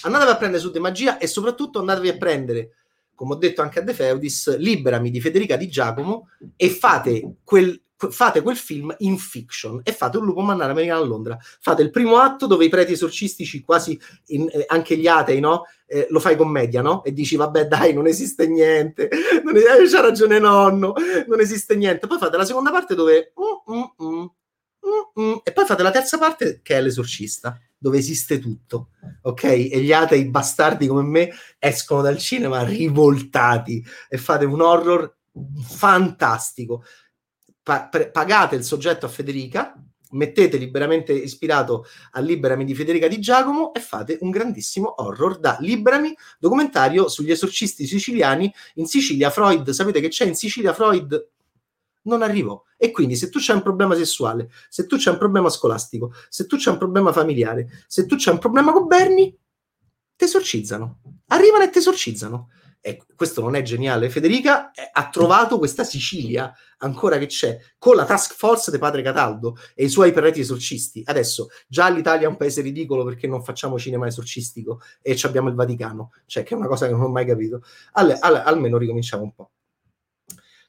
Andatevi a prendere Sud e Magia e soprattutto andatevi a prendere, come ho detto anche a De Feudis, Liberami di Federica Di Giacomo e fate quel fate quel film in fiction e fate un lupo mannare americano a Londra. Fate il primo atto dove i preti esorcistici, quasi in, eh, anche gli atei, no? Eh, lo fai commedia, no? E dici, vabbè, dai, non esiste niente, [laughs] non es- eh, c'ha ragione nonno, non esiste niente. Poi fate la seconda parte dove... Mm, mm, mm, mm, mm, e poi fate la terza parte che è l'esorcista, dove esiste tutto, ok? E gli atei bastardi come me escono dal cinema rivoltati e fate un horror fantastico pa- pre- pagate il soggetto a Federica, mettete liberamente ispirato a Liberami di Federica Di Giacomo e fate un grandissimo horror da Liberami, documentario sugli esorcisti siciliani in Sicilia. Freud, sapete che c'è in Sicilia Freud non arrivò. E quindi se tu c'hai un problema sessuale, se tu c'hai un problema scolastico, se tu c'hai un problema familiare, se tu c'hai un problema con Berni, ti esorcizzano. Arrivano e ti esorcizzano e questo non è geniale, Federica ha trovato questa Sicilia ancora che c'è con la task force di padre Cataldo e i suoi perreti esorcisti. Adesso già l'Italia è un paese ridicolo perché non facciamo cinema esorcistico e abbiamo il Vaticano, cioè che è una cosa che non ho mai capito. All- all- almeno ricominciamo un po'.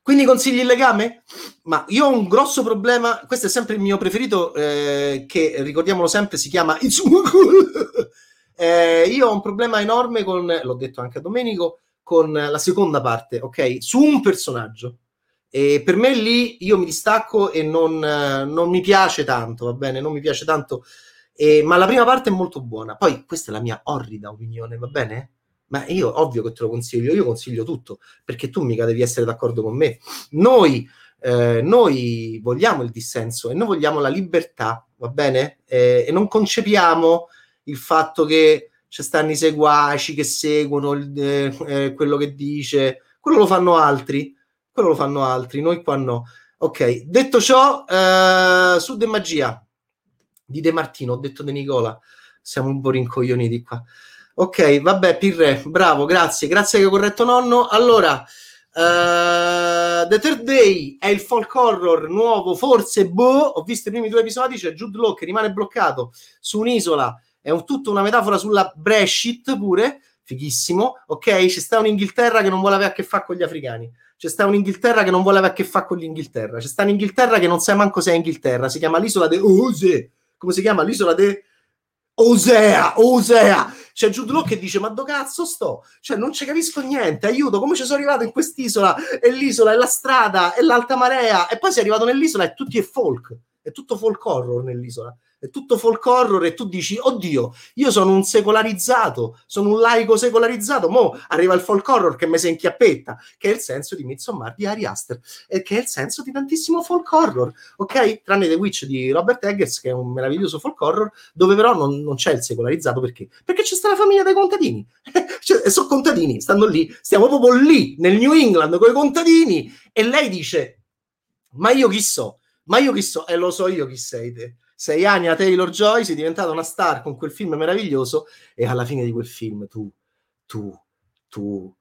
Quindi consigli il legame? Ma io ho un grosso problema, questo è sempre il mio preferito, eh, che ricordiamolo sempre, si chiama [laughs] eh, Io ho un problema enorme con, l'ho detto anche a Domenico, con la seconda parte, ok? Su un personaggio. E per me lì io mi distacco e non, non mi piace tanto, va bene? Non mi piace tanto, e, ma la prima parte è molto buona. Poi questa è la mia orrida opinione, va bene? Ma io ovvio che te lo consiglio, io consiglio tutto, perché tu mica devi essere d'accordo con me. Noi, eh, noi vogliamo il dissenso e noi vogliamo la libertà, va bene? Eh, e non concepiamo il fatto che ci stanno i seguaci che seguono il, eh, eh, quello che dice, quello lo fanno altri, quello lo fanno altri, noi qua no. Ok, detto ciò, eh, su De Magia di De Martino, ho detto De Nicola, siamo un po' rincoglioniti qua. Ok, vabbè, Pirre, bravo, grazie, grazie che corretto nonno. Allora, uh, The Third Day è il folk horror nuovo, forse, boh, ho visto i primi due episodi, c'è Jude Law che rimane bloccato su un'isola è un, tutta una metafora sulla Brexit pure, fighissimo, ok? C'è sta un'Inghilterra che non vuole avere a che fare con gli africani, c'è sta un'Inghilterra che non vuole avere a che fare con l'Inghilterra, c'è sta un'Inghilterra che non sa manco se è Inghilterra, si chiama l'isola de Ose, come si chiama? L'isola de Osea, Osea. C'è Jude Law che dice: Ma do cazzo sto? Cioè, non ci capisco niente. Aiuto, come ci sono arrivato in quest'isola? E l'isola, e la strada, e l'alta marea. E poi sei arrivato nell'isola e tutti è folk. È tutto folk horror nell'isola è tutto folk horror e tu dici, oddio, io sono un secolarizzato, sono un laico secolarizzato, mo arriva il folk horror che mi si inchiappetta, che è il senso di Midsommar di Ari Aster, e che è il senso di tantissimo folk horror, ok? Tranne The Witch di Robert Eggers, che è un meraviglioso folk horror, dove però non, non c'è il secolarizzato, perché? Perché c'è sta la famiglia dei contadini, [laughs] cioè, sono contadini, stanno lì, stiamo proprio lì, nel New England, con i contadini, e lei dice, ma io chi so? Ma io chi so? E lo so io chi sei te sei anni a Taylor Joy, sei diventata una star con quel film meraviglioso e alla fine di quel film tu, tu, tu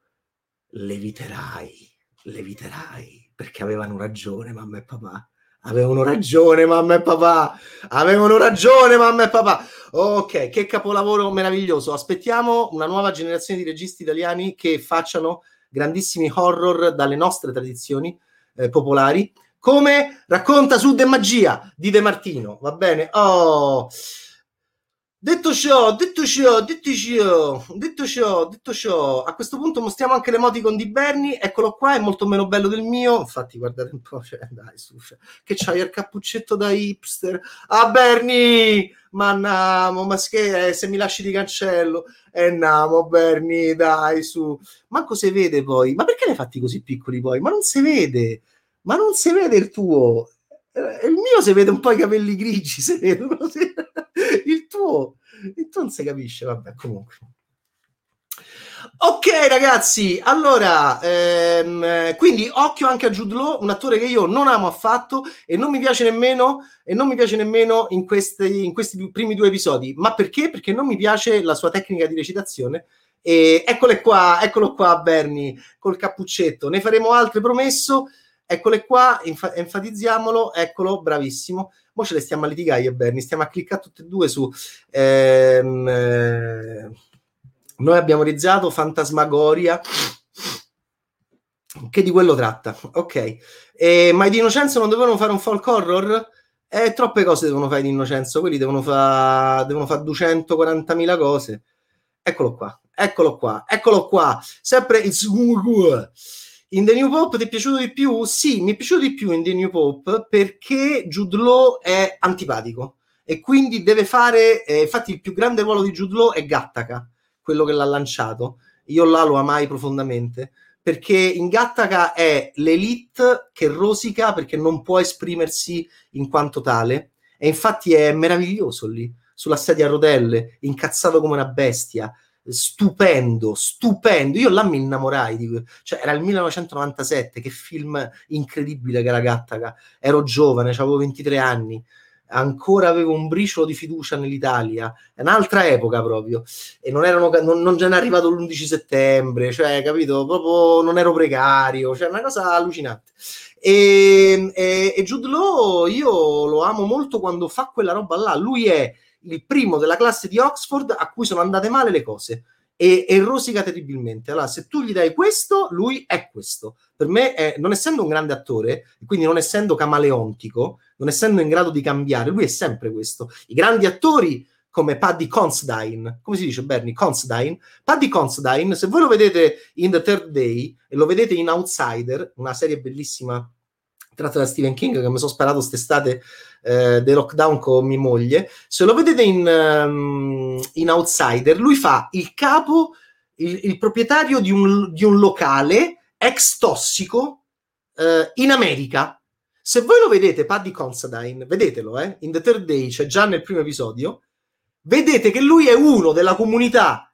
leviterai, leviterai, perché avevano ragione mamma e papà. Avevano ragione mamma e papà, avevano ragione mamma e papà. Ok, che capolavoro meraviglioso. Aspettiamo una nuova generazione di registi italiani che facciano grandissimi horror dalle nostre tradizioni eh, popolari come racconta su De Magia di De Martino, va bene? Oh. Detto ciò, detto ciò, detto ciò, detto ciò, detto ciò, a questo punto mostriamo anche l'emoticon di Bernie, eccolo qua, è molto meno bello del mio, infatti guardate un po', cioè, dai, su, cioè, che c'hai il cappuccetto da hipster, ah Bernie, ma andiamo, ma che, eh, se mi lasci di cancello, e andiamo Bernie, dai, su, manco si vede poi, ma perché l'hai fatti così piccoli poi? Ma non si vede, ma non si vede il tuo. Eh, il mio si vede un po' i capelli grigi, [laughs] si vedono. Il tuo, il tuo non si capisce, vabbè, comunque. Ok ragazzi, allora, ehm, quindi occhio anche a Jude Law, un attore che io non amo affatto e non mi piace nemmeno, e non mi piace nemmeno in questi, in questi primi due episodi. Ma perché? Perché non mi piace la sua tecnica di recitazione. E eccole qua, eccolo qua Bernie, col cappuccetto. Ne faremo altre, promesso. Eccole qua, enf- enfatizziamolo, eccolo, bravissimo. Ora ce le stiamo a litigare io e Bernie, stiamo a cliccare tutte e due su... Ehm, eh, noi abbiamo realizzato Fantasmagoria, che di quello tratta, ok. E, ma di Innocenzo non dovevano fare un folk horror? Eh, troppe cose devono fare di Innocenzo, quelli devono fare fa 240.000 cose. Eccolo qua, eccolo qua, eccolo qua, sempre il in The New Pope ti è piaciuto di più? Sì, mi è piaciuto di più in The New Pope perché Jude Law è antipatico e quindi deve fare, eh, infatti il più grande ruolo di Jude Law è Gattaca, quello che l'ha lanciato. Io là lo amai profondamente perché in Gattaca è l'elite che rosica perché non può esprimersi in quanto tale e infatti è meraviglioso lì sulla sedia a rotelle, incazzato come una bestia, stupendo, stupendo. Io là mi innamorai di cioè era il 1997, che film incredibile che era Gattaca. Ero giovane, avevo 23 anni. ancora avevo un briciolo di fiducia nell'Italia, è un'altra epoca proprio, e non, erano, non, non n'è arrivato l'11 settembre, cioè, capito, proprio non ero precario, cioè una cosa allucinante. E, e, e Jude Law io lo amo molto quando fa quella roba là, lui è il primo della classe di Oxford a cui sono andate male le cose e, e rosica terribilmente. Allora, se tu gli dai questo, lui è questo. Per me, è, non essendo un grande attore, quindi non essendo camaleontico, non essendo in grado di cambiare, lui è sempre questo. I grandi attori come Paddy Considine, come si dice Bernie? Considine. Paddy Considine, se voi lo vedete in The Third Day e lo vedete in Outsider, una serie bellissima tratta da Stephen King che mi sono sparato quest'estate eh, dei lockdown con mia moglie. Se lo vedete in, um, in Outsider, lui fa il capo, il, il proprietario di un, di un, locale ex tossico eh, in America. Se voi lo vedete, Paddy Considine, vedetelo, eh, in The Third Day, c'è già nel primo episodio, vedete che lui è uno della comunità,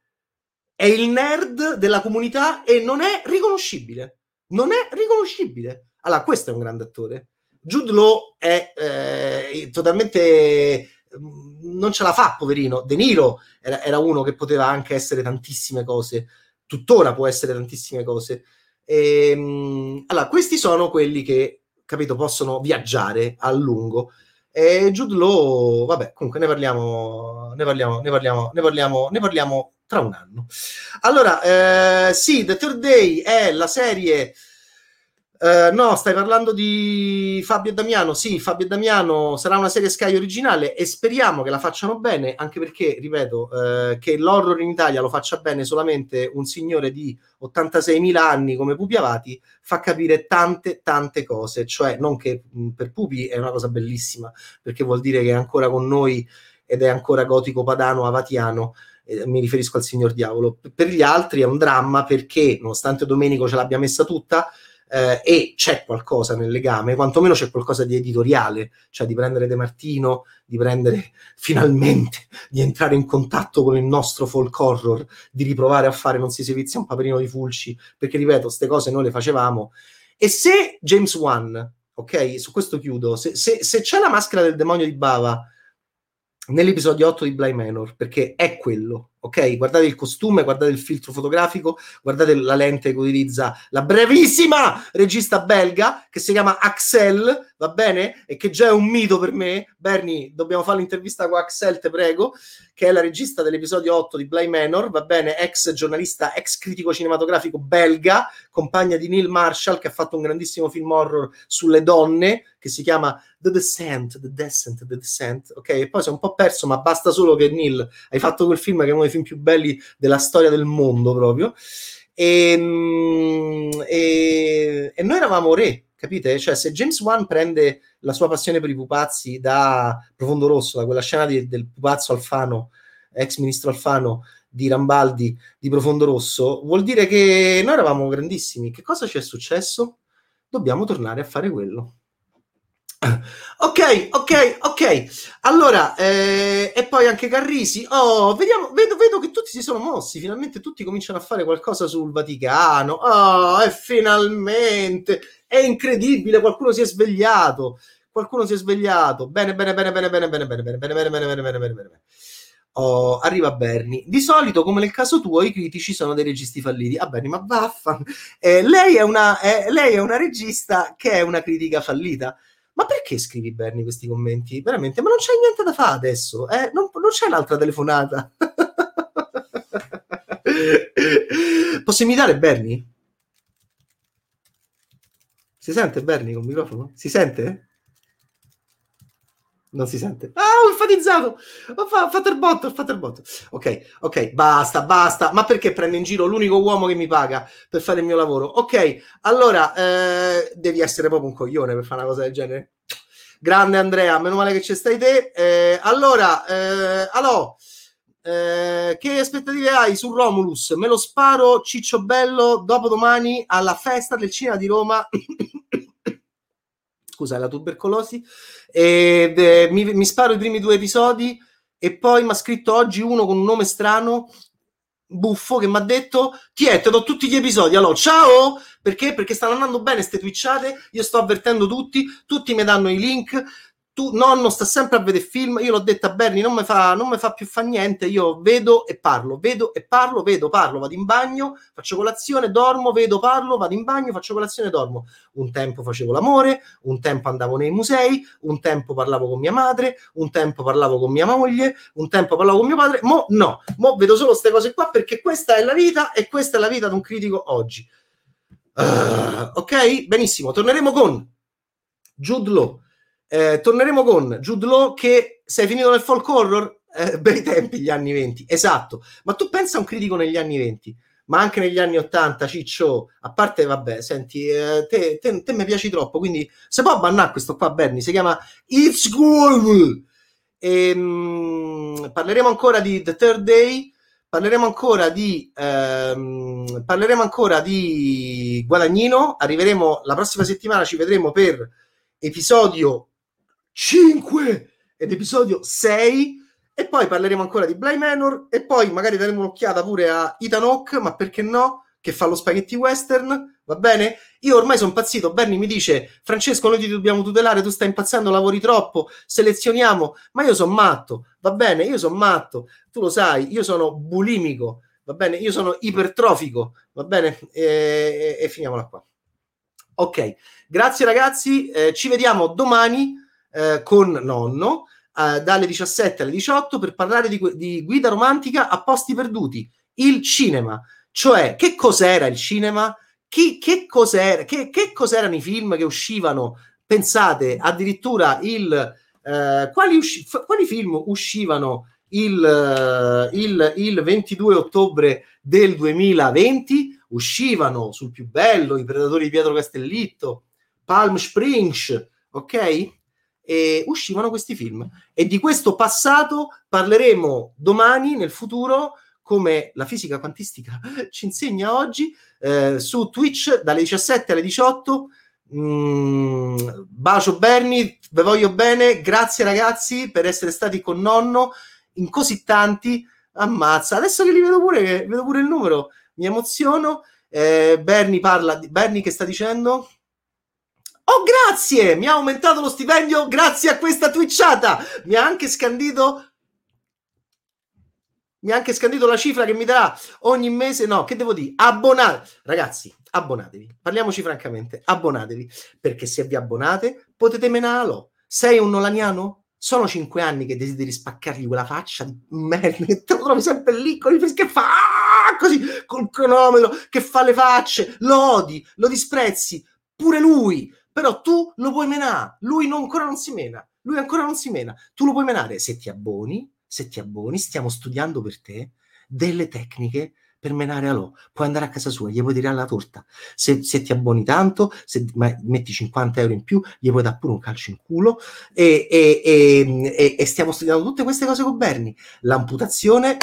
è il nerd della comunità e non è riconoscibile. Non è riconoscibile allora, questo è un grande attore. Jude Law è eh, totalmente mm, non ce la fa, poverino. De Niro era, era, uno che poteva anche essere tantissime cose, tuttora può essere tantissime cose. E, ehm, allora, questi sono quelli che, capito, possono viaggiare a lungo. E Jude Law, vabbè, comunque ne parliamo, ne parliamo, ne parliamo, ne parliamo, ne parliamo tra un anno. Allora, eh, sì, The Third Day è la serie Uh, no, stai parlando di Fabio e Damiano. Sì, Fabio e Damiano sarà una serie Sky originale e speriamo che la facciano bene, anche perché, ripeto, uh, che l'horror in Italia lo faccia bene solamente un signore di 86.000 anni come Pupi Avati fa capire tante, tante cose. Cioè, non che mh, per Pupi è una cosa bellissima, perché vuol dire che è ancora con noi ed è ancora gotico padano avatiano. Eh, mi riferisco al signor Diavolo. Per gli altri è un dramma perché, nonostante Domenico ce l'abbia messa tutta, eh, e c'è qualcosa nel legame, quantomeno c'è qualcosa di editoriale, cioè di prendere De Martino, di prendere [laughs] finalmente, di entrare in contatto con il nostro folk horror, di riprovare a fare Non si servizia un paperino di Fulci, perché ripeto, queste cose noi le facevamo. E se James Wan, ok, su questo chiudo, se, se, se c'è la maschera del demonio di Bava nell'episodio 8 di Bly Manor, perché è quello, ok? Guardate il costume, guardate il filtro fotografico, guardate la lente che utilizza la brevissima regista belga che si chiama Axel, va bene? E che già è un mito per me. Bernie, dobbiamo fare l'intervista con Axel, te prego, che è la regista dell'episodio 8 di Bly Manor, va bene? Ex giornalista, ex critico cinematografico belga, compagna di Neil Marshall che ha fatto un grandissimo film horror sulle donne che si chiama The Descent, The Descent, The Descent, ok? E poi si è un po' perso, ma basta solo che Neil hai fatto quel film che uno dei film più belli della storia del mondo proprio. E, ehm, e, e noi eravamo re, capite? Cioè, se James Wan prende la sua passione per i pupazzi da Profondo Rosso, da quella scena di, del pupazzo Alfano, ex ministro Alfano di Rambaldi di Profondo Rosso, vuol dire che noi eravamo grandissimi. Che cosa ci è successo? Dobbiamo tornare a fare quello. Ok, ok, ok. Allora, eh, e poi anche Carrisi. Oh, vediamo, vedo, vedo, che tutti si sono mossi. Finalmente tutti cominciano a fare qualcosa sul Vaticano. Oh, e finalmente è incredibile. Qualcuno si è svegliato. Qualcuno si è svegliato. Bene, bene, bene, bene, bene, bene, bene, bene, bene, bene, bene, bene, bene, bene. Oh, arriva Bernie. Di solito, come nel caso tuo, i critici sono dei registi falliti. Ah, Bernie, ma vaffan. Eh, lei, è una, eh, lei è una regista che è una critica fallita ma perché scrivi Bernie questi commenti? Veramente, ma non c'è niente da fare adesso, eh? non, non c'è un'altra telefonata. [laughs] Posso imitare Bernie? Si sente Bernie con il microfono? Si sente? Non si sente. Ah, ho enfatizzato! Ho, fa- fatto il botto, ho fatto il botto. Ok, ok, basta, basta. Ma perché prendo in giro l'unico uomo che mi paga per fare il mio lavoro? Ok, allora, eh, devi essere proprio un coglione per fare una cosa del genere. Grande Andrea, meno male che ci stai te. Eh, allora, eh, allora eh, che aspettative hai su Romulus? Me lo sparo Ciccio Bello dopodomani alla festa del cinema di Roma [clears throat] scusa, la tubercolosi, e eh, mi, mi, sparo i primi due episodi e poi mi ha scritto oggi uno con un nome strano, buffo, che mi ha detto, ti è, te do tutti gli episodi, allora, ciao! Perché? Perché stanno andando bene queste twitchate, io sto avvertendo tutti, tutti mi danno i link, tu, nonno sta sempre a vedere film, io l'ho detto a Berni, non mi fa, fa più fa niente, io vedo e parlo, vedo e parlo, vedo, parlo, vado in bagno, faccio colazione, dormo, vedo, parlo, vado in bagno, faccio colazione, dormo. Un tempo facevo l'amore, un tempo andavo nei musei, un tempo parlavo con mia madre, un tempo parlavo con mia moglie, un tempo parlavo con mio padre, mo no, mo vedo solo queste cose qua perché questa è la vita e questa è la vita di un critico oggi. Uh, ok, benissimo, torneremo con Jude Law eh, torneremo con Jude Law che sei finito nel folk horror? Eh, bei tempi gli anni 20, esatto. Ma tu pensa a un critico negli anni 20, ma anche negli anni 80, Ciccio, a parte, vabbè, senti, eh, te, te, te mi piaci troppo, quindi se può bannare questo qua, Bernie, si chiama It's Good! E, ehm, parleremo ancora di The Third Day, parleremo ancora di ehm, parleremo ancora di Guadagnino, arriveremo la prossima settimana, ci vedremo per episodio 5 ed episodio 6 e poi parleremo ancora di Bly Manor e poi magari daremo un'occhiata pure a Ethan Hawke, ma perché no? Che fa lo spaghetti western, va bene? Io ormai sono impazzito, Bernie mi dice Francesco noi ti dobbiamo tutelare, tu stai impazzendo, lavori troppo, selezioniamo, ma io sono matto, va bene? Io sono matto, tu lo sai, io sono bulimico, va bene? Io sono ipertrofico, va bene? E, e, e finiamola qua. Ok, grazie ragazzi, eh, ci vediamo domani eh, con nonno eh, dalle 17 alle 18 per parlare di, di guida romantica a posti perduti, il cinema. Cioè, che cos'era il cinema? Chi, che, cos'era, che, che cos'erano i film che uscivano? Pensate, addirittura il, eh, quali, usci- f- quali, film uscivano il, uh, il, il, 22 ottobre del 2020? Uscivano sul più bello, I Predatori di Pietro Castellitto, Palm Springs, ok? E uscivano questi film. E di questo passato parleremo domani, nel futuro, come la fisica quantistica [laughs] ci insegna oggi, eh, su Twitch dalle 17 alle 18. Mm, bacio Berni, ve voglio bene, grazie ragazzi per essere stati con nonno in così tanti. Ammazza, adesso che li vedo pure, vedo pure il numero, mi emoziono. Eh, Berni parla, Berni che sta dicendo? Oh, grazie! Mi ha aumentato lo stipendio grazie a questa twitchata! Mi ha anche scandito mi ha anche scandito la cifra che mi darà ogni mese. No, che devo dire? Abbonate. Ragazzi, abbonatevi. Parliamoci francamente. Abbonatevi. Perché se vi abbonate potete menarlo. Sei un nolaniano? Sono cinque anni che desideri spaccargli quella faccia di merda che te lo trovi sempre lì con il che fa così col cronometro, che fa le facce, lo odi, lo disprezzi. Pure lui però tu lo puoi menare, lui non, ancora non si mena, lui ancora non si mena, tu lo puoi menare se ti abboni, se ti abboni, stiamo studiando per te delle tecniche per menare a lo. Puoi andare a casa sua, gli puoi tirare la torta. Se, se ti abboni tanto, se metti 50 euro in più, gli puoi dare pure un calcio in culo. E, e, e, e stiamo studiando tutte queste cose con Berni. L'amputazione,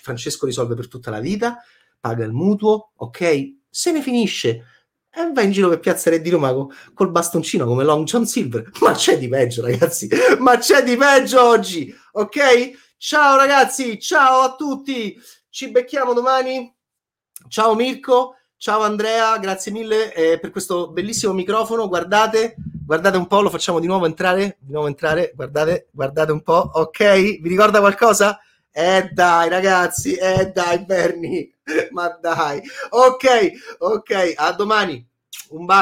Francesco risolve per tutta la vita, paga il mutuo, ok? Se ne finisce e va in giro per Piazza Re di Roma col bastoncino come Long John Silver. Ma c'è di peggio, ragazzi. Ma c'è di peggio oggi. Ok? Ciao, ragazzi. Ciao a tutti. Ci becchiamo domani. Ciao, Mirko. Ciao, Andrea. Grazie mille eh, per questo bellissimo microfono. Guardate, guardate un po'. Lo facciamo di nuovo entrare. Di nuovo entrare. Guardate, guardate un po'. Ok? Vi ricorda qualcosa? Eh dai ragazzi, eh dai Berni, [laughs] ma dai. Ok, ok, a domani. Un bacio.